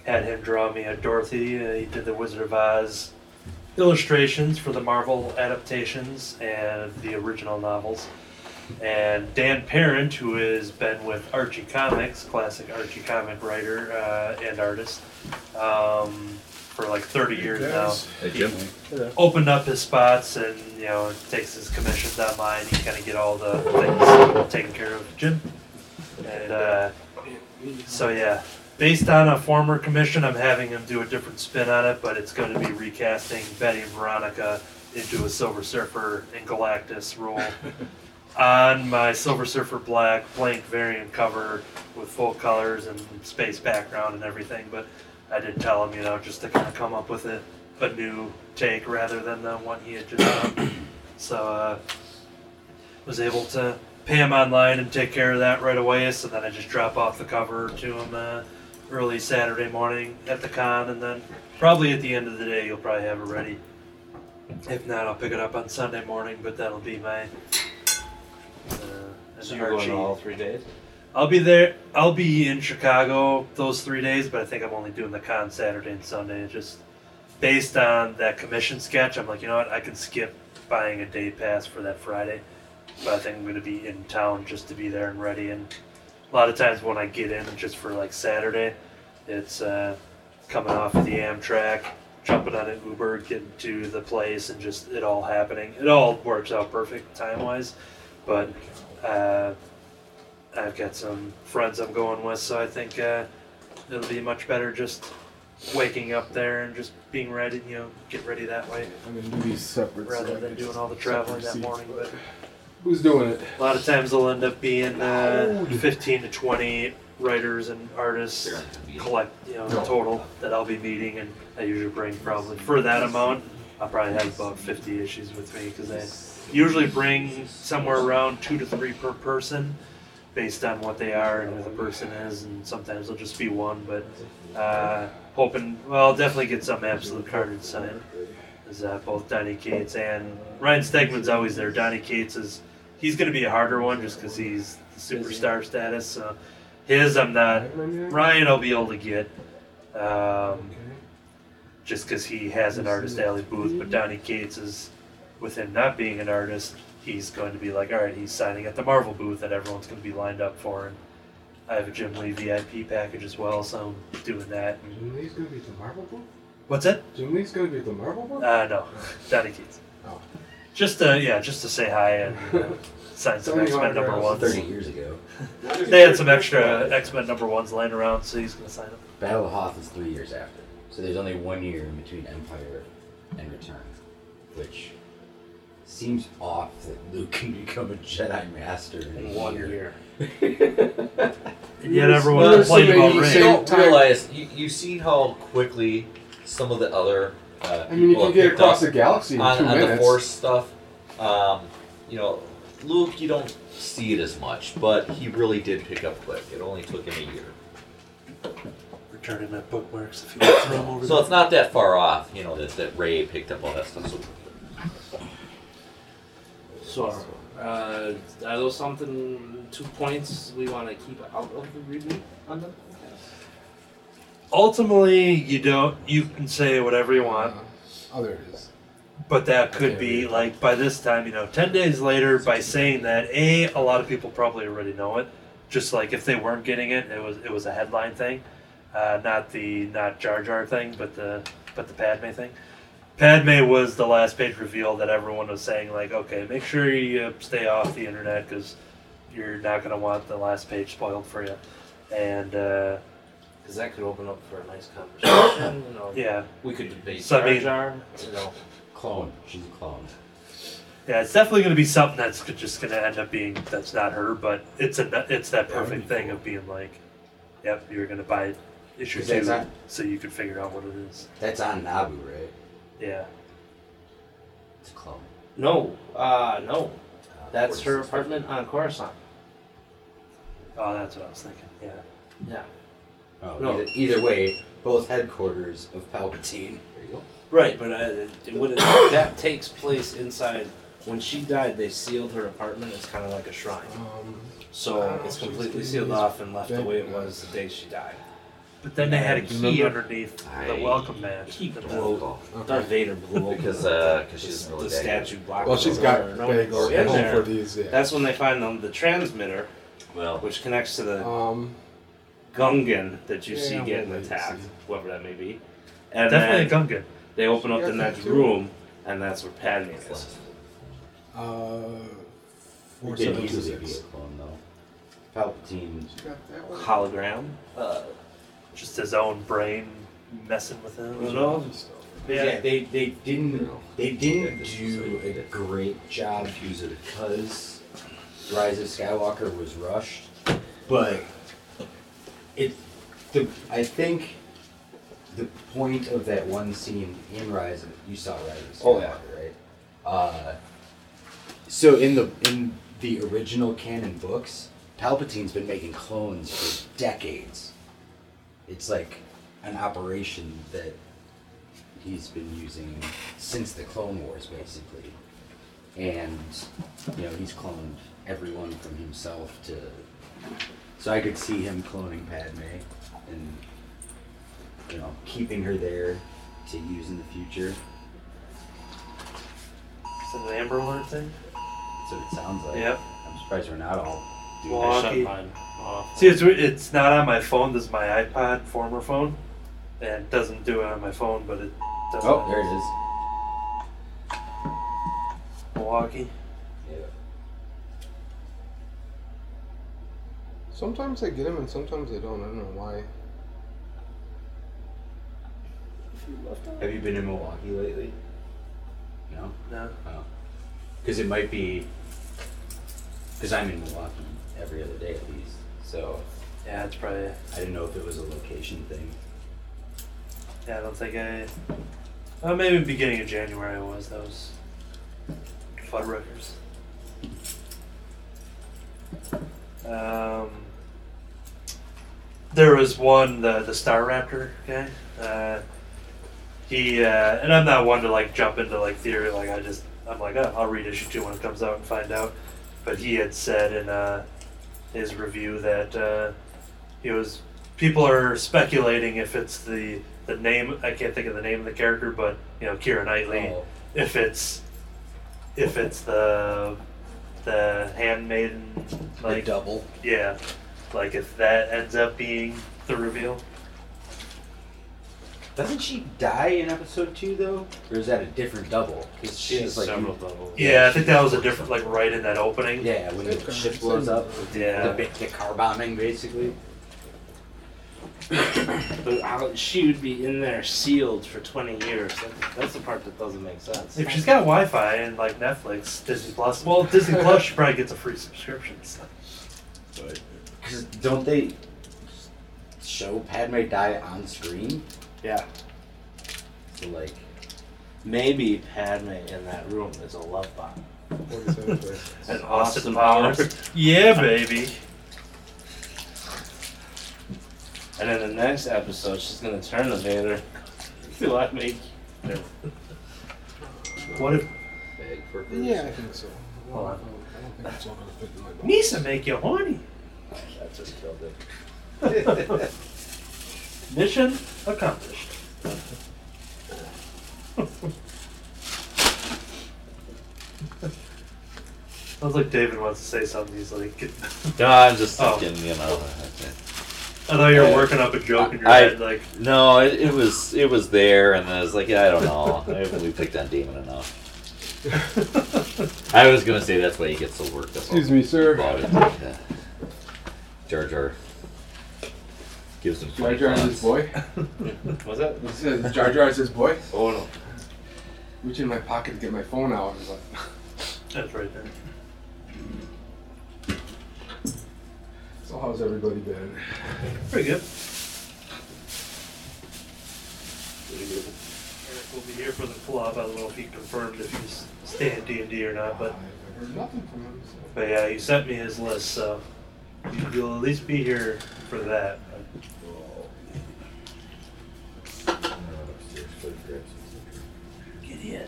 had him draw me a Dorothy. Uh, he did the Wizard of Oz illustrations for the Marvel adaptations and the original novels. And Dan Parent, who has been with Archie Comics, classic Archie comic writer uh, and artist, um, for like 30 years now Hey, Jim? opened up his spots and you know takes his commissions online. He kind of get all the things taken care of. Jim, and uh, so yeah, based on a former commission, I'm having him do a different spin on it, but it's going to be recasting Betty and Veronica into a Silver Surfer and Galactus role. [laughs] on my Silver Surfer Black blank variant cover with full colors and space background and everything, but I did tell him, you know, just to kind of come up with a, a new take rather than the one he had just done. so uh, was able to pay him online and take care of that right away. So then I just drop off the cover to him uh, early Saturday morning at the con, and then probably at the end of the day you'll probably have it ready. If not, I'll pick it up on Sunday morning, but that'll be my. Uh, So you're going all three days? I'll be there. I'll be in Chicago those three days, but I think I'm only doing the con Saturday and Sunday. Just based on that commission sketch, I'm like, you know what? I can skip buying a day pass for that Friday, but I think I'm going to be in town just to be there and ready. And a lot of times when I get in just for like Saturday, it's uh, coming off of the Amtrak, jumping on an Uber, getting to the place, and just it all happening. It all works out perfect time wise, but uh, I've got some friends I'm going with, so I think uh, it'll be much better just waking up there and just being ready, you know, get ready that way I'm gonna do these separate. rather I than doing all the traveling that morning. But Who's doing it? a lot of times they'll end up being uh, 15 to 20 writers and artists They're not gonna be- collect, you know, No. total that I'll be meeting, and I usually bring probably for that amount. I'll probably have about 50 issues with me because I usually bring somewhere around two to three per person, based on what they are and who the person is, and sometimes it'll just be one. But uh, hoping, well, I'll definitely get some absolute carnage signed. Is uh, both Donny Cates and Ryan Stegman's always there. Donny Cates is he's going to be a harder one just because he's the superstar status. So his I'm not. Ryan I'll be able to get. Um, just because he has an artist alley booth, but Donny Cates is, with him not being an artist, he's going to be like, all right, he's signing at the Marvel booth that everyone's going to be lined up for. And I have a Jim Lee VIP package as well, so I'm doing that. Jim Lee's gonna be at the Marvel booth? What's that? Jim Lee's gonna be at the Marvel booth? Uh, no, [laughs] Donny Cates. Oh. Just to, yeah, just to say hi and uh, [laughs] sign some X Men number autographs. ones. Thirty years ago, They had some extra X Men number ones laying around, so he's going to sign them. Battle of Hoth is three years after, so there's only one year in between Empire and Return, which seems off that Luke can [laughs] become a Jedi Master in, in one year. year. And [laughs] yet everyone You're complained about assuming You he's Rey. saying- don't realize you you see how quickly some of the other uh, I mean, you can get across the galaxy in on, two on the force stuff. Um, you know, Luke, you don't see it as much, but he really did pick up quick. It only took him a year, Returning my bookmarks if you want to throw them over so there. it's not that far off. You know that that Rey picked up all that stuff so. So, uh, are those something, two points we want to keep out of the reboot on them? Ultimately, you don't. You can say whatever you want, Uh, oh, there it is. but that could be like by this time, you know, ten days later. By saying that, a a lot of people probably already know it. Just like if they weren't getting it, it was it was a headline thing, uh, not the not Jar Jar thing, but the but the Padme thing. Padme was the last page reveal that everyone was saying like, okay, make sure you stay off the internet because you're not gonna want the last page spoiled for you. And uh, Because that could open up for a nice conversation. you know, yeah, we could debate So, I Jar mean- Jar. You know, Clone. She's a clone. Yeah, it's definitely going to be something that's g- just going to end up being that's not her, but it's a it's that That would perfect be thing cool. of being like, yep, you're going to buy issue Is that two, not- so you can figure out what it is. That's on Naboo, right? Yeah, It's a clone. no, uh, no. Uh, That's her 46. apartment on Coruscant. oh, that's what I was thinking. Yeah, Yeah. Oh, No. either, either way, both headquarters of Palpatine. There you go. Right, but uh, it, that takes place inside. When she died, they sealed her apartment. It's kind of like a shrine. Um, So it's completely sealed off and left the way it was the day she died. but then they had a key remember- underneath the welcome mat. He The- broke. okay. Darth Vader blew open Because the, uh, cause the, she's the really bad. statue blocked. Well, the she's door. got Nobody bags go in there. for these. Yeah. That's when they find them the transmitter, Well, which connects to the um, Gungan that you Yeah, see getting attacked, whoever that may be. And Definitely a then Gungan. they open up the next room, and that's where Padme is. uh, four It didn't seven two easily be a six. clone, though. Palpatine. Got that one? Hologram. Uh, just his own brain messing with him. You know? Yeah. Yeah, they, they didn't they didn't do a great job use it because Rise of Skywalker was rushed, but it the I think the point of that one scene in Rise of you saw Rise of Skywalker, Oh, yeah. right? Uh, so in the in the original canon books, Palpatine's been making clones for decades. It's like an operation that he's been using since the Clone Wars, basically. And you know, he's cloned everyone from himself to. So I could see him cloning Padme and you know keeping her there to use in the future. Is it an Amber Alert thing? That's what it sounds like. Yep. I'm surprised we're not all doing I Milwaukee. shut mine. off. See, it's it's not on my phone. This is my iPod former phone, and it doesn't do it on my phone, but it does. Oh, there it is. Milwaukee. Sometimes I get them and sometimes I don't. I don't know why. Have you been in Milwaukee lately? No. No. Oh. Because it might be. Because I'm in Milwaukee every other day at least, so Yeah, it's probably. I didn't know if it was a location thing. Yeah, I don't think I. Oh, maybe beginning of January I was. That was Fuddruckers. Um, there was one the the Star Raptor guy. Uh, he uh, and I'm not one to like jump into like theory. Like I just I'm like oh, I'll read issue two when it comes out and find out. But he had said in uh, his review that uh, he was people are speculating if it's the the name I can't think of the name of the character, but you know Keira Knightley. Oh. If it's if it's the the handmaiden like double. yeah, like if that ends up being the reveal. Doesn't she die in episode two though, or is that a different double? Because She has like, several doubles. Yeah, I think that was a different like right in that opening. yeah, when the ship blows up, with the, Yeah. the, big- the car bombing basically. [coughs] But how, she would be in there sealed for 20 years. That, that's the part that doesn't make sense. If she's got Wi-Fi and like Netflix, Disney Plus, well, Disney Plus, she probably gets a free subscription. So. Because don't they show Padme die on screen? Yeah. So like, Maybe Padme in that room is a love bomb. What is that? And Austin Austin Powers. [laughs] yeah, baby. And in the next episode, she's gonna turn to Vader. Do I make her? What if Bag for yeah, I think so. Hold on. I don't think it's all gonna fit in my box. Nisa make you horny? That just killed it. [laughs] Mission accomplished. [laughs] Sounds like David wants to say something. He's like, [laughs] No, I'm just Oh. thinking, you know. I thought you were working up a joke in your I- head. Like, No, it, it was it was there, and I was like, yeah, I don't know. Maybe we picked on Damon enough. I was gonna say that's why he gets so worked up. Excuse me, sir. About it. Yeah. Jar Jar gives him Jar funny Jar is his boy. [laughs] Was that? He says Jar Jar is his boy. Oh no. Reach in my pocket to get my phone out. I like, [laughs] that's right there. so how's everybody been? Pretty good. Pretty good. Eric will be here for the club. I don't know if he confirmed if he's staying D and D or not, but I've heard nothing from him. So. but yeah, he sent me his list, so you- you'll at least be here for that. Get in.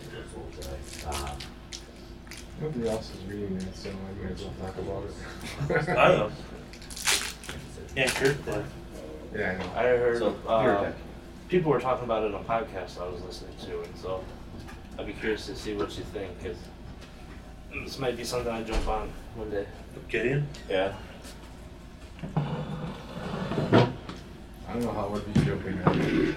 Nobody else is reading it, so I might as well talk about it. I know. Yeah, Kurt did. Yeah, I know. I heard So, uh, people were talking about it on a podcast I was listening to, and so I'd be curious to see what you think, because this might be something I jump on one day. Gideon. Yeah. I don't know how I would be jumping on it.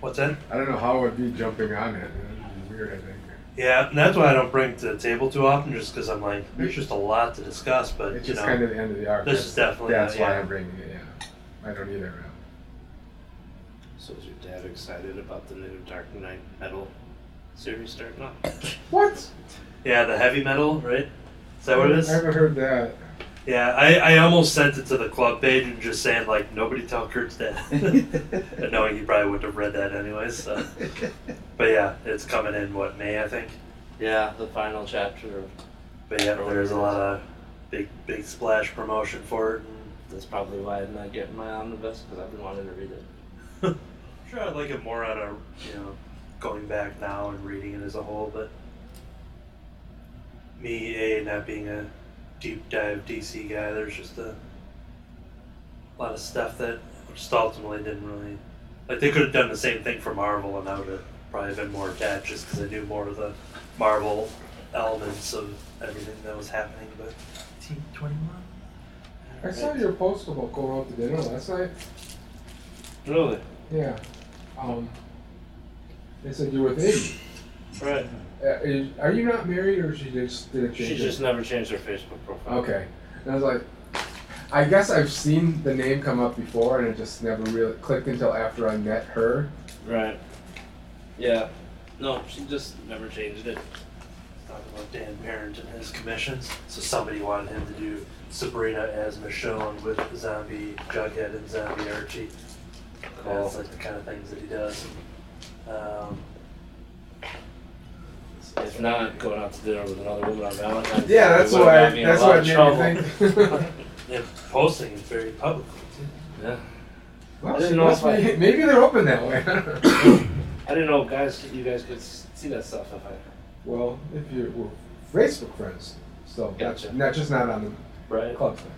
What's that? I don't know how I would be jumping on it. It'd be weird, I think. Yeah, and that's why I don't bring it to the table too often, just because I'm like, there's just a lot to discuss. But It's you just know, kind of the end of the arc. this That's- is definitely That's uh, why yeah. I'm bringing it. Yeah, I don't either. Man. So is your dad excited about the new Dark Knight Metal series starting up? What? Yeah, the heavy metal, right? Is that what it is? I is? haven't heard that. Yeah, I, I almost sent it to the club page and just saying like nobody tell Kurt's dad, [laughs] knowing he probably wouldn't have read that anyways. So. [laughs] But yeah, it's coming in what May I think. Yeah, the final chapter But yeah, there's a lot of big big splash promotion for it. And that's probably why I'm not getting my omnibus because I've been wanting to read it. I'm [laughs] sure I'd like it more out of you know going back now and reading it as a whole, but me a not being a deep dive DC guy, there's just a lot of stuff that just ultimately didn't really like. They could have done the same thing for Marvel, and I would have probably been more attached just because I knew more of the Marvel elements of everything that was happening. But T twenty one, I saw your post about going out to dinner last night. Really? Yeah. Um, they said you were with Iggy. Right. Uh, is, are you not married, or she just did it change? She it? just never changed her Facebook profile. Okay. And I was like, I guess I've seen the name come up before, and it just never really clicked until after I met her. Right. Yeah. No, she just never changed it. Talking about Dan Parent and his commissions. So somebody wanted him to do Sabrina as Michonne with Zombie Jughead and Zombie Archie. Cool. That's like the kind of things that he does. Um, If not, going out to dinner with another woman on Valentine's Day Yeah, that's would've why. got me in a That's lot what of made trouble. me think. [laughs] and posting it very publicly too. Yeah. well, I didn't know if I- maybe they're open that way. [coughs] I didn't know, guys. You guys could see that stuff if I. well, if you were Facebook friends, so that's Gotcha. not just not on the Right. club thing.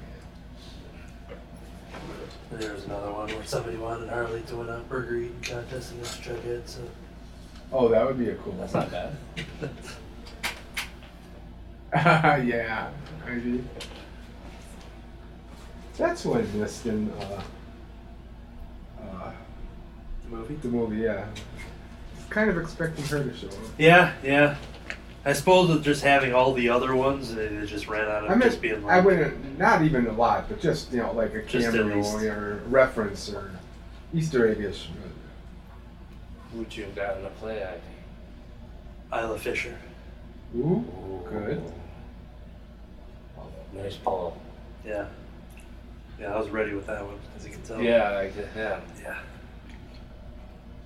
And there was another one where somebody wanted Harley to win a burger eating contest against Jughead. So Oh, that would be a cool. That's not bad. [laughs] yeah, maybe. That's missed in uh, uh, the movie. the movie. Yeah, kind of expecting her to show up. Yeah, yeah. I suppose with just having all the other ones, they just ran out of I mean, just being like. I wouldn't, not even a lot, but just you know, like a cameo or reference or Easter eggish. Who'd you have gotten to play acting? Isla Fisher. Ooh, good. Nice Paul. Yeah. Yeah, I was ready with that one, as you can tell. Yeah, I get, yeah. Yeah.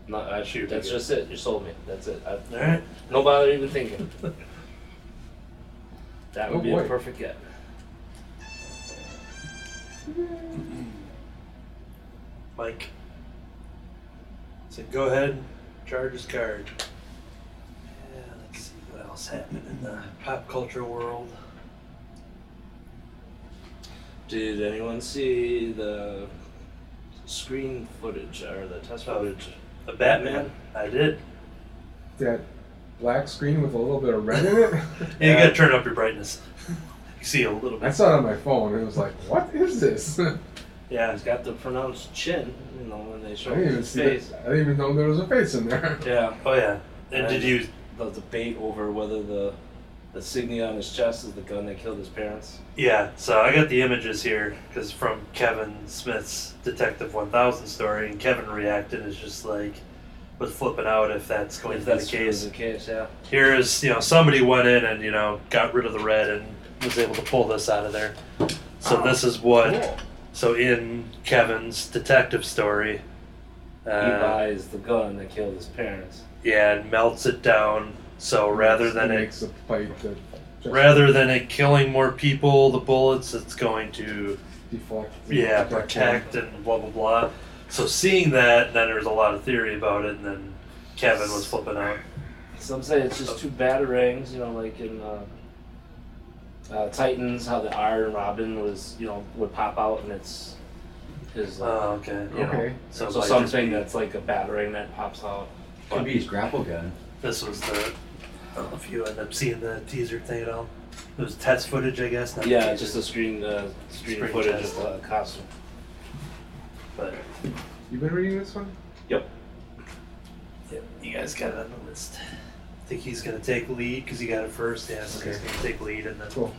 No, I Shoot, That's just it. You sold me. That's it. I, All right. no bother even thinking. [laughs] That would Oh, be a perfect get. Mike. So go ahead, charge his card. Yeah, let's see what else happened in the pop culture world. Did anyone see the screen footage or the test Oh. footage? The Batman. I did. That black screen with a little bit of red in it. [laughs] Yeah, you gotta turn up your brightness. [laughs] You see a little I bit. saw it on my phone. and It was like, what is this? [laughs] I Yeah. He's got the pronounced chin, you know, when they show didn't even his see face. that. I didn't even know there was a face in there. [laughs] Yeah. Oh yeah. And did you? The debate over whether the the insignia on his chest is the gun that killed his parents. Yeah. So I got the images here because from Kevin Smith's Detective 1000 story, and Kevin reacted as just like was flipping out if that's going If to be that's the true case. the case, yeah. here is you know somebody went in and you know got rid of the red and was able to pull this out of there so this is what Cool. So in kevin's detective story he uh, buys the gun that killed his parents. yeah and melts it down so rather than it makes a pipe that just rather than it killing more people the bullets it's going to deflect. yeah them. protect and blah blah blah so seeing that then there's a lot of theory about it and then kevin was flipping out Some say it's just two batarangs, you know, like in uh, uh, Titans, how the Iron Robin was, you know, would pop out and it's his. Uh, oh okay you know, Okay. so, so something that's like a batarang that pops out. Could be his grapple gun. This was the. I don't know if you end up seeing the teaser thing at all. It was test footage, I guess. Not Yeah, just a screen, uh, screen, Screen footage test. of the costume. But You been reading this one? Yep. Yep. you guys got it on the list. I think he's gonna take lead because he got it first. Yeah, so he's gonna take lead, and then Cool.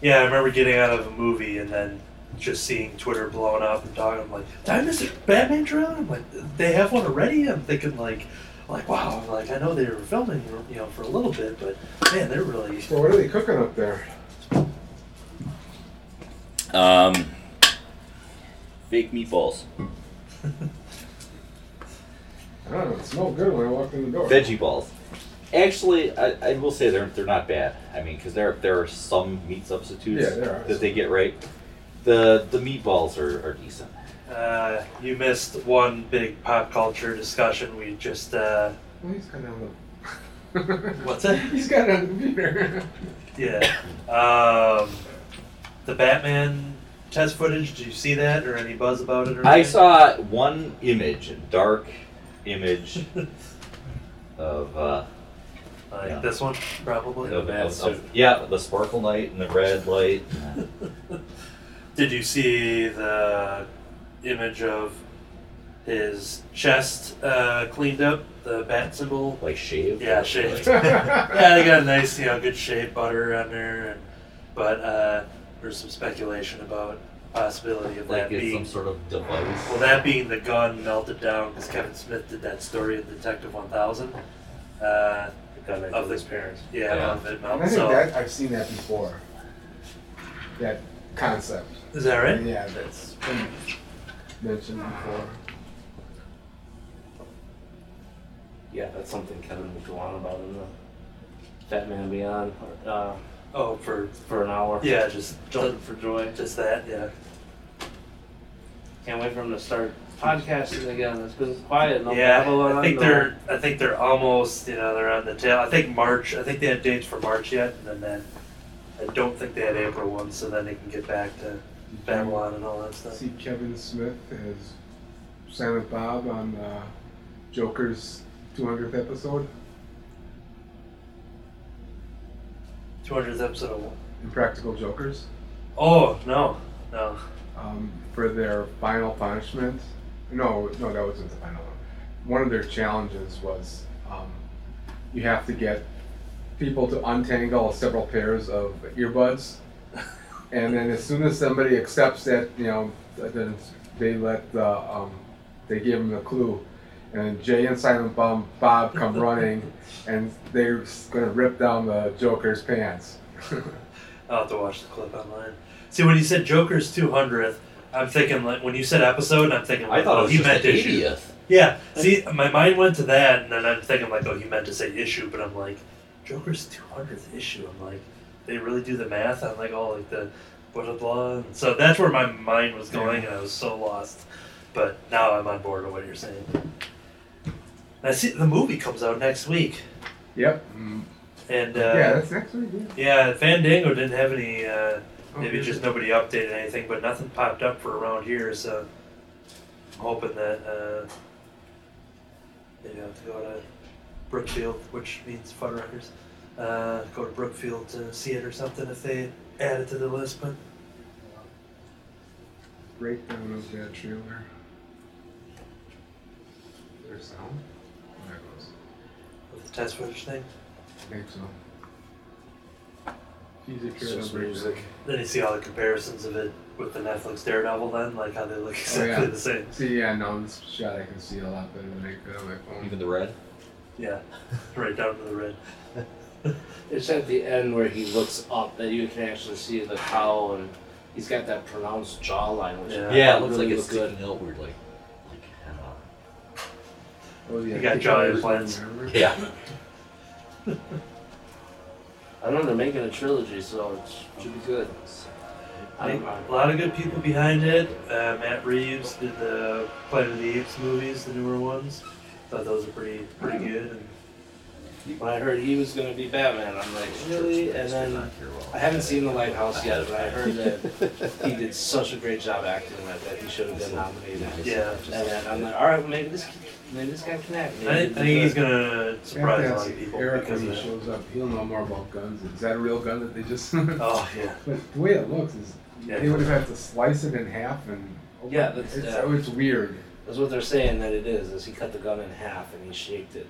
yeah, I remember getting out of a movie and then just seeing Twitter blowing up and talking. I'm like, did I miss a Batman trailer? I'm like, they have one already. I'm thinking like, like wow, I'm like I know they were filming, you know, for a little bit, but man, they're really So what are they cooking up there? Um, fake meatballs, [laughs] I don't know. It smelled good when I walked in the door. veggie balls. Actually, I, I will say they're they're not bad. I mean, because there there are some meat substitutes Yeah, there are. that they get right. The the meatballs are, are decent. Uh, you missed one big pop culture discussion. We just uh, Well, he's got it on the. [laughs] What's that? He's got it on the computer. yeah, um, the Batman test footage. Did you see that or any buzz about it? Or I anything? saw one image, a dark image [laughs] of uh, like yeah. this one probably. of, bad of- suit. of- yeah, the sparkle light and the red light. [laughs] Did you see the image of his chest uh, cleaned up, the bat symbol? Like shaved? Yeah, shaved. [laughs] [laughs] yeah, they got a nice, you know, good shave butter on there, and, but uh, there's some speculation about possibility of Like that it's being some sort of device. well, that being the gun melted down because Kevin Smith did that story in Detective 1000. Uh, The gun that Of his parents. yeah, Yeah. of it And I think so, that I've seen that before. That concept. is that right? Yeah, that's been mentioned before. Yeah, that's something Kevin would go on about in the Fat Man Beyond uh, Oh, for for an hour. yeah, just Jumping for joy. just that. Yeah. Can't wait for him to start podcasting again. It's been quiet. No yeah, I think no- they're. I think they're almost. You know, they're on the tail. I think March. I think they had dates for March yet, and then that. I don't think they had April ones, so then they can get back to Babylon and all that stuff. See Kevin Smith as Silent Bob on uh, Joker's 200th episode. 200th episode of. Impractical Jokers. Oh no, no. um, for their final punishment. No, no, that wasn't the final one. One of their challenges was um, you have to get people to untangle several pairs of earbuds, and then as soon as somebody accepts that, you know, then they let the um, they give them the clue, and then Jay and Silent Bob, Bob come [laughs] running, and they're gonna rip down the Joker's pants. [laughs] I'll have to watch the clip online. See, when you said Joker's 200th, I'm thinking like when you said episode, I'm thinking like, I thought oh, it was he meant the issue. 80th. Yeah. See, my mind went to that, and then I'm thinking like, oh, he meant to say issue, but I'm like, Joker's 200th issue. I'm like, they really do the math on like all like the blah blah blah. And so that's where my mind was going, and I was so lost. But now I'm on board with what you're saying. I see the movie comes out next week, Yep. Mm, and uh, yeah, that's next week. Yeah. yeah, Fandango didn't have any. Uh, Maybe just nobody updated anything, but nothing popped up for around here, so I'm hoping that uh, maybe I have to go to Brookfield, which means Fuddruckers. Uh, go to Brookfield to see it or something if they add it to the list, but breakdown of that trailer. There's sound? There it goes. with the test footage thing, I think so. Teaser It's just music. then you see all the comparisons of it with the Netflix Daredevil, then like how they look Oh, exactly yeah. the same. See, yeah, no, this shot I can see a lot better than I could on my phone. Even the red. Yeah, right down to the red. [laughs] It's at the end where he looks up that you can actually see the cowl, and he's got that pronounced jawline, which Yeah. Yeah, it looks really like it's look good. sticking outward, like. like uh, oh, yeah, You got I think jaw I was- implants. remember? yeah. [laughs] I know they're making a trilogy, so it should be good. I A lot of good people behind it. Uh, Matt Reeves did the Planet of the Apes movies, the newer ones. Thought those were pretty pretty good. And When I heard he was going to be Batman, I'm like, really? And then I haven't seen The Lighthouse yet, but I heard that [laughs] he did such a great job acting in that that he should have been nominated. yeah, And then I'm like, all right, well, maybe this maybe this guy can act. Maybe I, I he'll think he's good." gonna surprise have a to lot of people Eric because when he that. shows up, he'll know more about guns. Is that a real gun that they just? [laughs] Oh yeah, But the way it looks is, Yeah. they would have had to slice it in half and. open Yeah, that's- it's, yeah. oh, it's weird, That's what they're saying that it is. Is he cut the gun in half and he shaped it.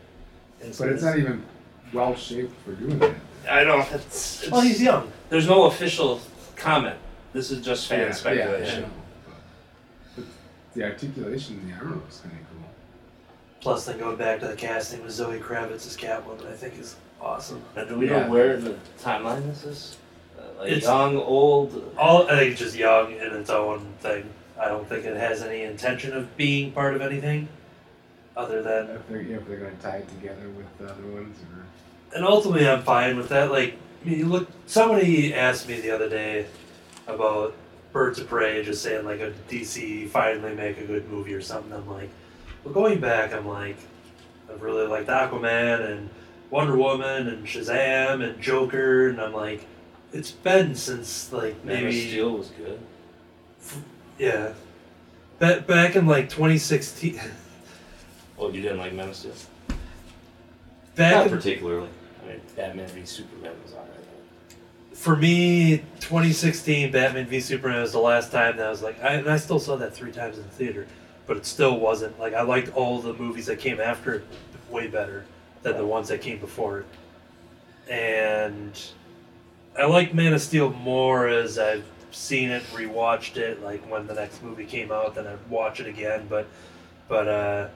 And so but it's not even well shaped for doing that. I don't. It's, it's, well he's young. There's no official comment. This is just fan Yeah, speculation. Yeah, I know. But the articulation in the armor was kind of cool. Plus, then going back to the casting with Zoe Kravitz as Catwoman, I think is awesome. Now, do we Yeah. know where in the timeline this is? Uh, like It's- young, old. All I think it's just young in its own thing. I don't think it has any intention of being part of anything, other than If they're, if they're going to tie it together with the other ones, or and ultimately I'm fine with that. Like, I mean, you look, somebody asked me the other day about Birds of Prey, just saying like a DC finally make a good movie or something. I'm like, well, going back, I'm like, I've really liked Aquaman and Wonder Woman and Shazam and Joker, and I'm like, it's been since like Man of maybe Steel was good. yeah, back back in like 2016. [laughs] Well, you didn't like Man of Steel? Back Not in, particularly. I mean, Batman v Superman was alright. for me, 2016 Batman v Superman was the last time that I was like, I, and I still saw that three times in the theater, but it still wasn't like I liked all the movies that came after it way better than the ones that came before it, and I like Man of Steel more as I've seen it, rewatched it, like when the next movie came out, then I'd watch it again, but but uh.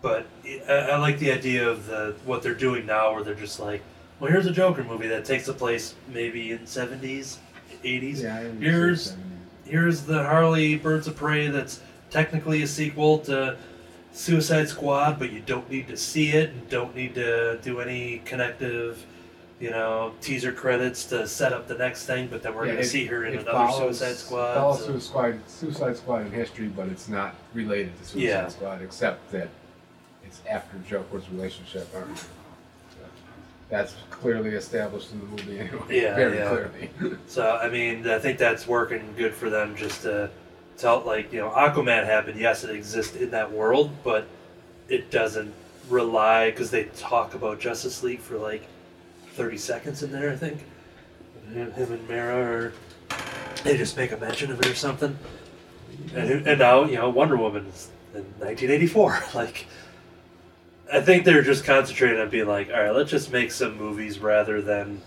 But I, I like the idea of the what they're doing now, where they're just like, well, here's a Joker movie that takes a place maybe in seventies, eighties. Yeah, I understand Here's- the Harley Birds of Prey that's technically a sequel to Suicide Squad, but you don't need to see it and don't need to do any connective, you know, teaser credits to set up the next thing. But then we're Yeah, going to see her in another follows- Suicide Squad. Follows so- Suicide, Suicide Squad in history, but it's not related to Suicide Yeah. Squad, except that it's after Joker's relationship. or- That's clearly established in the movie anyway. Yeah, [laughs] very yeah. clearly. [laughs] So I mean, I think that's working good for them just to tell like you know Aquaman happened. Yes, it exists in that world, but it doesn't rely because they talk about Justice League for like thirty seconds in there. I think him, him and Mera, or they just make a mention of it or something. And, and now you know Wonder Woman is in 1984. [laughs] Like I think they're just concentrating on being like, all right, let's just make some movies rather than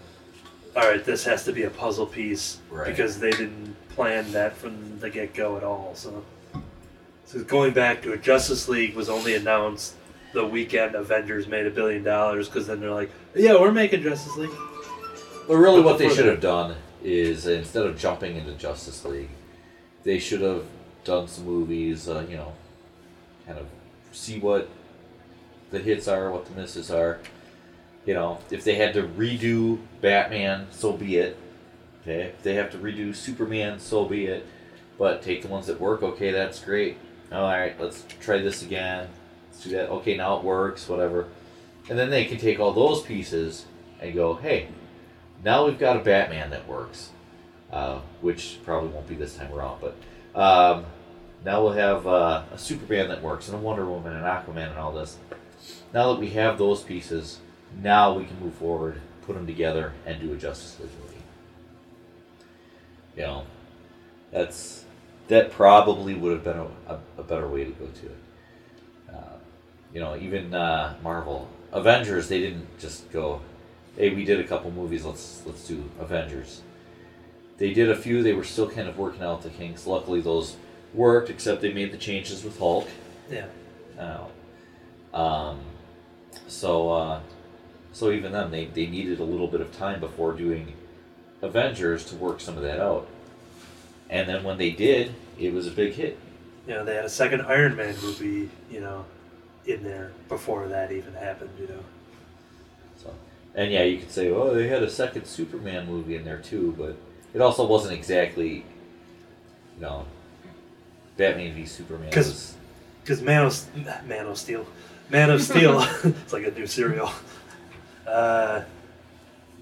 all right, this has to be a puzzle piece Right. because they didn't plan that from the get go at all. So, so going back to it, Justice League was only announced the weekend Avengers made a billion dollars because then they're like, yeah, we're making Justice League. But really, But what they should have done is instead of jumping into Justice League, they should have done some movies. Uh, you know, kind of see what the hits are, what the misses are. You know, if they had to redo Batman, so be it. Okay, if they have to redo Superman, so be it. But take the ones that work. Okay, that's great. All right, let's try this again. Let's do that. Okay, now it works. Whatever. And then they can take all those pieces and go, hey, now we've got a Batman that works, uh, which probably won't be this time around. But um, now we'll have uh, a Superman that works, and a Wonder Woman, and Aquaman, and all this. Now that we have those pieces, now we can move forward, put them together, and do a Justice League movie. You know, that's that probably would have been a, a, a better way to go to it. Uh, you know, even uh, Marvel, Avengers, they didn't just go, hey, we did a couple movies. Let's let's do Avengers. They did a few. They were still kind of working out the kinks. Luckily, those worked. Except they made the changes with Hulk. Yeah. Uh, um, so uh, so even then, they they needed a little bit of time before doing Avengers to work some of that out. And then when they did, it was a big hit. You know, they had a second Iron Man movie, you know, in there before that even happened, you know. So, and yeah, you could say, oh, they had a second Superman movie in there too, but it also wasn't exactly, you know, Batman v Superman. Because Man of Man of Steel, Man of Steel, [laughs] it's like a new cereal. Uh,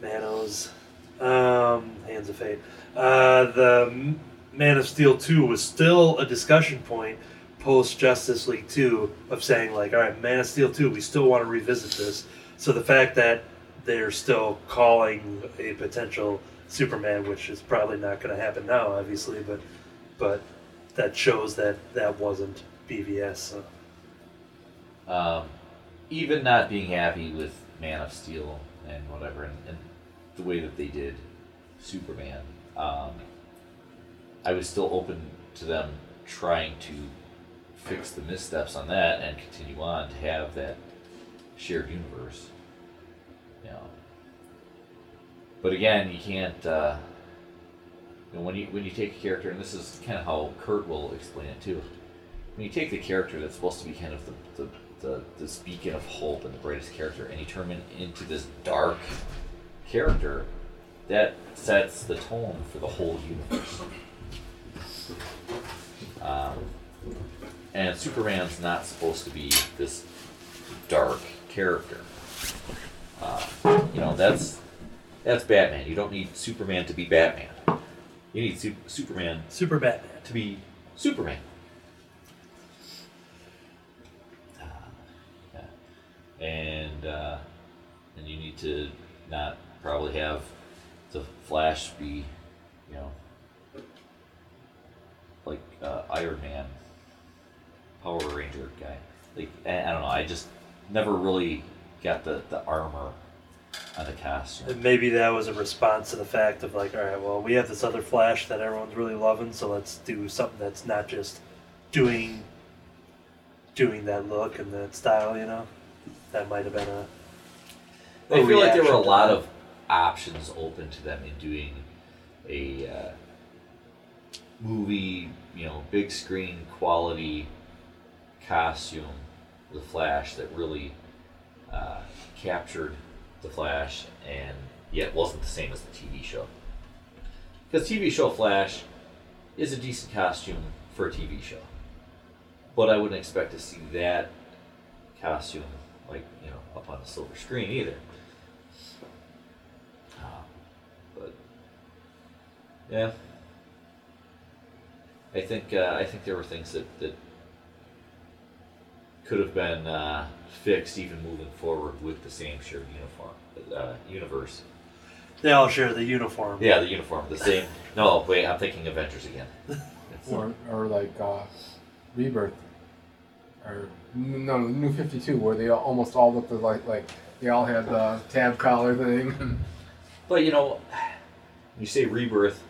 Manos, um, Hands of Fate. Uh, the Man of Steel two was still a discussion point post Justice League two of saying like, all right, Man of Steel two, we still want to revisit this. So the fact that they're still calling a potential Superman, which is probably not going to happen now, obviously, but but that shows that that wasn't BVS. So. Um, even not being happy with Man of Steel and whatever, and, and the way that they did Superman, um, I was still open to them trying to fix the missteps on that and continue on to have that shared universe. Know. But again, you can't. Uh, you know, when you when you take a character, and this is kind of how Kurt will explain it too. When you take the character that's supposed to be kind of the the, the this beacon of hope and the brightest character, and you turn him into this dark character, that sets the tone for the whole universe. Um, and Superman's not supposed to be this dark character. Uh, you know, that's that's Batman. You don't need Superman to be Batman. You need Su- Superman Super Batman. to be Superman. To not probably have the Flash be, you know, like uh, Iron Man, Power Ranger guy. Like I, I don't know. I just never really got the the armor on the. And maybe that was a response to the fact of like, all right, well, we have this other Flash that everyone's really loving, so let's do something that's not just doing doing that look and that style, you know. That might have been a. I feel like there were a lot that. of options open to them in doing a uh, movie, you know, big screen quality costume, The Flash, that really uh, captured The Flash and yet wasn't the same as the TV show. Because TV show Flash is a decent costume for a TV show. But I wouldn't expect to see that costume, like, you know, up on the silver screen either. Uh, but yeah, I think uh, I think there were things that, that could have been uh, fixed even moving forward with the same shared uniform uh, universe. They all share the uniform. Yeah, the uniform, the same. No, wait, I'm thinking Avengers again. [laughs] Or, or like uh, Rebirth, or no, New Fifty Two, where they almost all looked like like they all had the tab collar thing. [laughs] But you know, you say rebirth.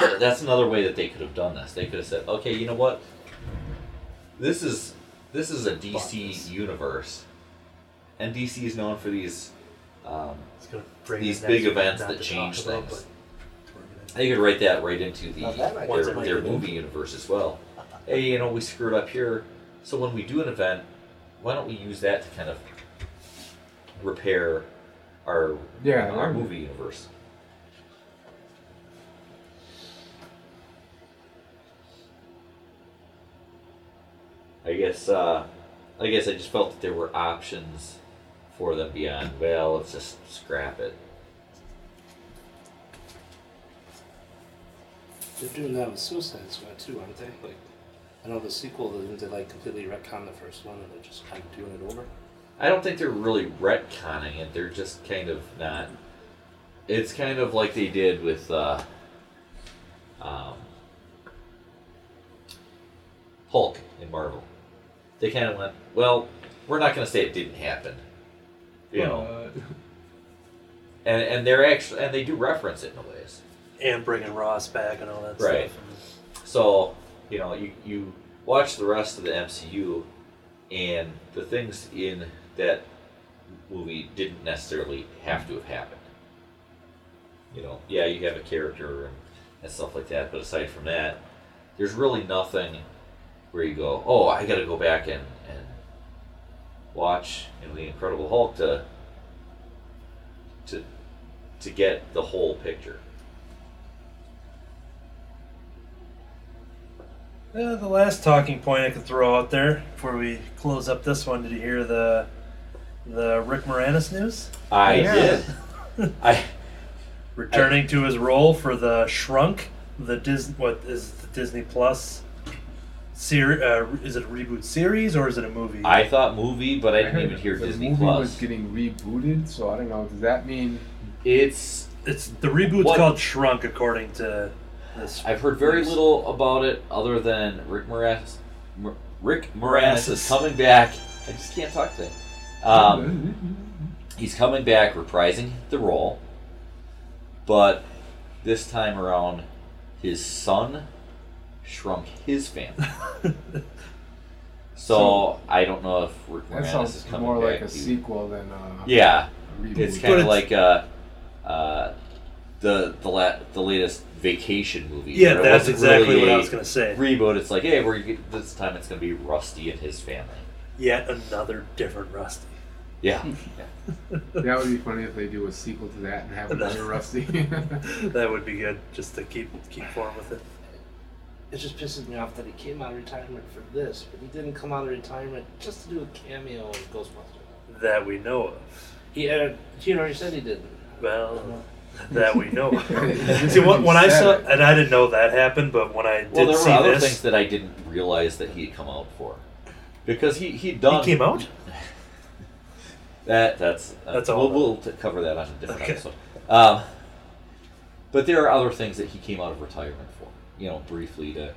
[coughs] that's another way that they could have done this. They could have said, okay, you know what? This is this is a DC universe, and DC is known for these um, It's gonna bring these big events that change about, things. but They could write that right into the Now that might be their, their movie universe as well. [laughs] Hey, you know, we screwed up here, so when we do an event, why don't we use that to kind of repair our Yeah, our movie universe? I guess uh, I guess I just felt that there were options for them beyond. Well, let's just scrap it. They're doing that with Suicide Squad too, aren't they? Like, I know the sequel didn't they like completely retcon the first one and they're just kind of doing it over. I don't think they're really retconning it. They're just kind of not. It's kind of like they did with uh, um, Hulk in Marvel. They kind of went, well, we're not going to say it didn't happen, you know. Uh, And and they're actually and they do reference it in a ways. and bringing Ross back and all that Right. stuff. Right. So you know, you you watch the rest of the MCU, and the things in that movie didn't necessarily have to have happened. You know, yeah, you have a character and, and stuff like that, but aside from that, there's really nothing where you go, oh, I got to go back and and watch you know the Incredible Hulk to to to get the whole picture. Uh, the last talking point I could throw out there before we close up this one. Did you hear the the Rick Moranis news? I Yeah. did. [laughs] I Returning to his role for the Shrunk, the Dis what is the Disney Plus series? Uh, is it a reboot series or is it a movie? I thought movie, but I didn't even hear the Disney movie Plus. was getting rebooted, so I don't know. Does that mean It's it's the reboot's What- called Shrunk, according to this. I've heard very news. little about it other than Rick Moranis. Mor- Rick Moranis is coming back. I just can't talk today. Um, he's coming back, reprising the role, but this time around, his son shrunk his family. [laughs] So, I don't know if Rick that Moranis is sounds coming more back. like a to- sequel than a Yeah, reboot? It's kind of like uh, uh, the the la- the latest vacation movie. yeah, that's exactly really what I was gonna say. Reboot. It's like, hey, we're this time it's gonna be Rusty and his family. Yet another different Rusty. Yeah, [laughs] that would be funny if they do a sequel to that and have another Rusty. [laughs] that would be good, just to keep keep form with it. It just pisses me off that he came out of retirement for this, but he didn't come out of retirement just to do a cameo in Ghostbusters. That we know of. He had, he already said he didn't. Well, that we know. of. [laughs] See, when, when I saw, and I didn't know that happened, but when I did well, there see were other this, things that I didn't realize that he had come out for, because he he'd done. he came out. [laughs] That that's uh, That's all We'll, we'll t- cover that on a different Okay. episode. Um, but there are other things that he came out of retirement for. You know, briefly to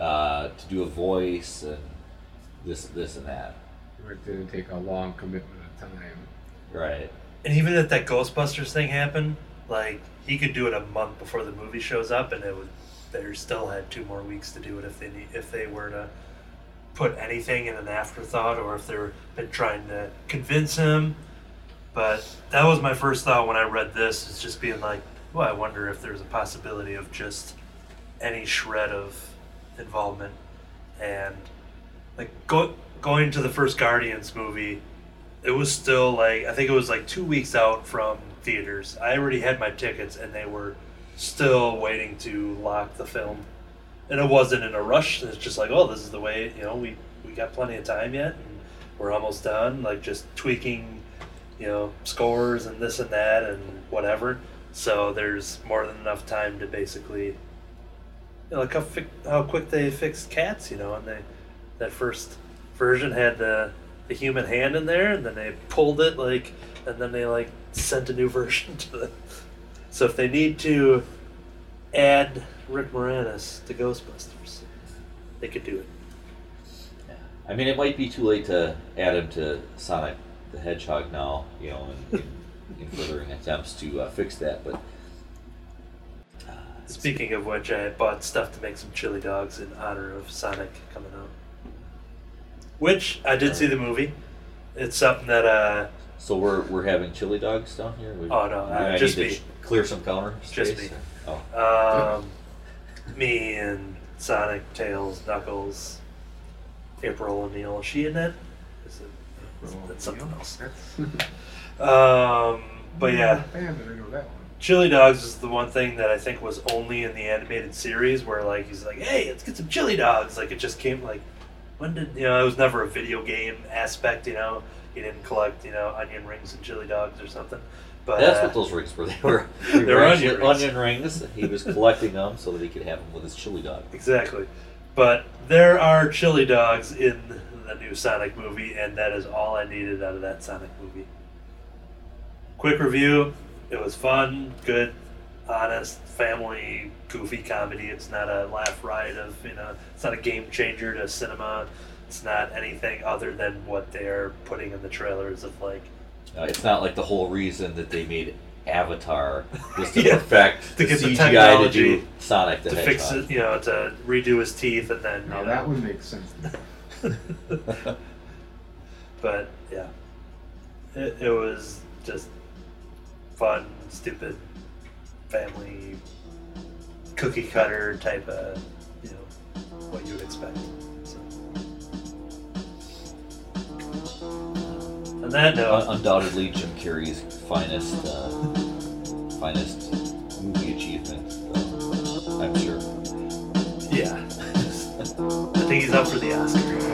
uh, to do a voice and this this and that. It didn't take a long commitment of time. Right. And even if that Ghostbusters thing happened, like he could do it a month before the movie shows up, and it would. They still had two more weeks to do it if they need, if they were to put anything in an afterthought, or if they're been trying to convince him. But that was my first thought when I read this. Is just being like, well, I wonder if there's a possibility of just any shred of involvement, and like go, going to the first Guardians movie it was still like I think it was like two weeks out from theaters. I already had my tickets, and they were still waiting to lock the film. And it wasn't in a rush. It's just like, oh, this is the way. You know, we we got plenty of time yet, and we're almost done. Like just tweaking, you know, scores and this and that and whatever. So there's more than enough time to basically, you know, like how, fi- how quick they fixed cats. You know, and they that first version had the the human hand in there, and then they pulled it like, and then they like sent a new [laughs] version to them. So if they need to add Rick Moranis to Ghostbusters, they could do it. Yeah. I mean, it might be too late to add him to Sonic the Hedgehog now. You know, in, in, in furthering attempts to uh, fix that, but. It's- Speaking of which, I bought stuff to make some chili dogs in honor of Sonic coming out. Which I did see the movie. It's something that uh, So we're we're having chili dogs down here. We, Oh, no, we uh, might just need to me. sh- clear some counter Just space. me. Oh, um, me and Sonic, Tails, Knuckles, April O'Neil. Is she in that? Is it? Well, That's something else. that's- [laughs] Um, but yeah, Man, did I know that one? Chili Dogs is the one thing that I think was only in the animated series where like he's like, hey, let's get some chili dogs. Like it just came like, when did you know? It was never a video game aspect. You know, he didn't collect you know onion rings and chili dogs or something. But that's uh, what those rings were. [laughs] They were. [laughs] They were onion rings. onion rings. He was collecting them so that he could have them with his chili dog. Exactly. But there are chili dogs in the new Sonic movie, and that is all I needed out of that Sonic movie. Quick review it was fun, good, honest, family, goofy comedy. It's not a laugh riot of, you know, it's not a game changer to cinema. It's not anything other than what they're putting in the trailers of, like, Uh, it's not like the whole reason that they made Avatar [laughs] was to Yeah, perfect to the get the CGI to do Sonic the to Hedgehog. fix it, you know, to redo his teeth and then, Now that know. one makes sense. [laughs] [laughs] but yeah, it, it was just fun, stupid, family, cookie cutter type of, you know, what you would expect. So. On that note, undoubtedly Jim Carrey's finest, uh, finest movie achievement, I'm sure. Yeah, I think he's up for the Oscar.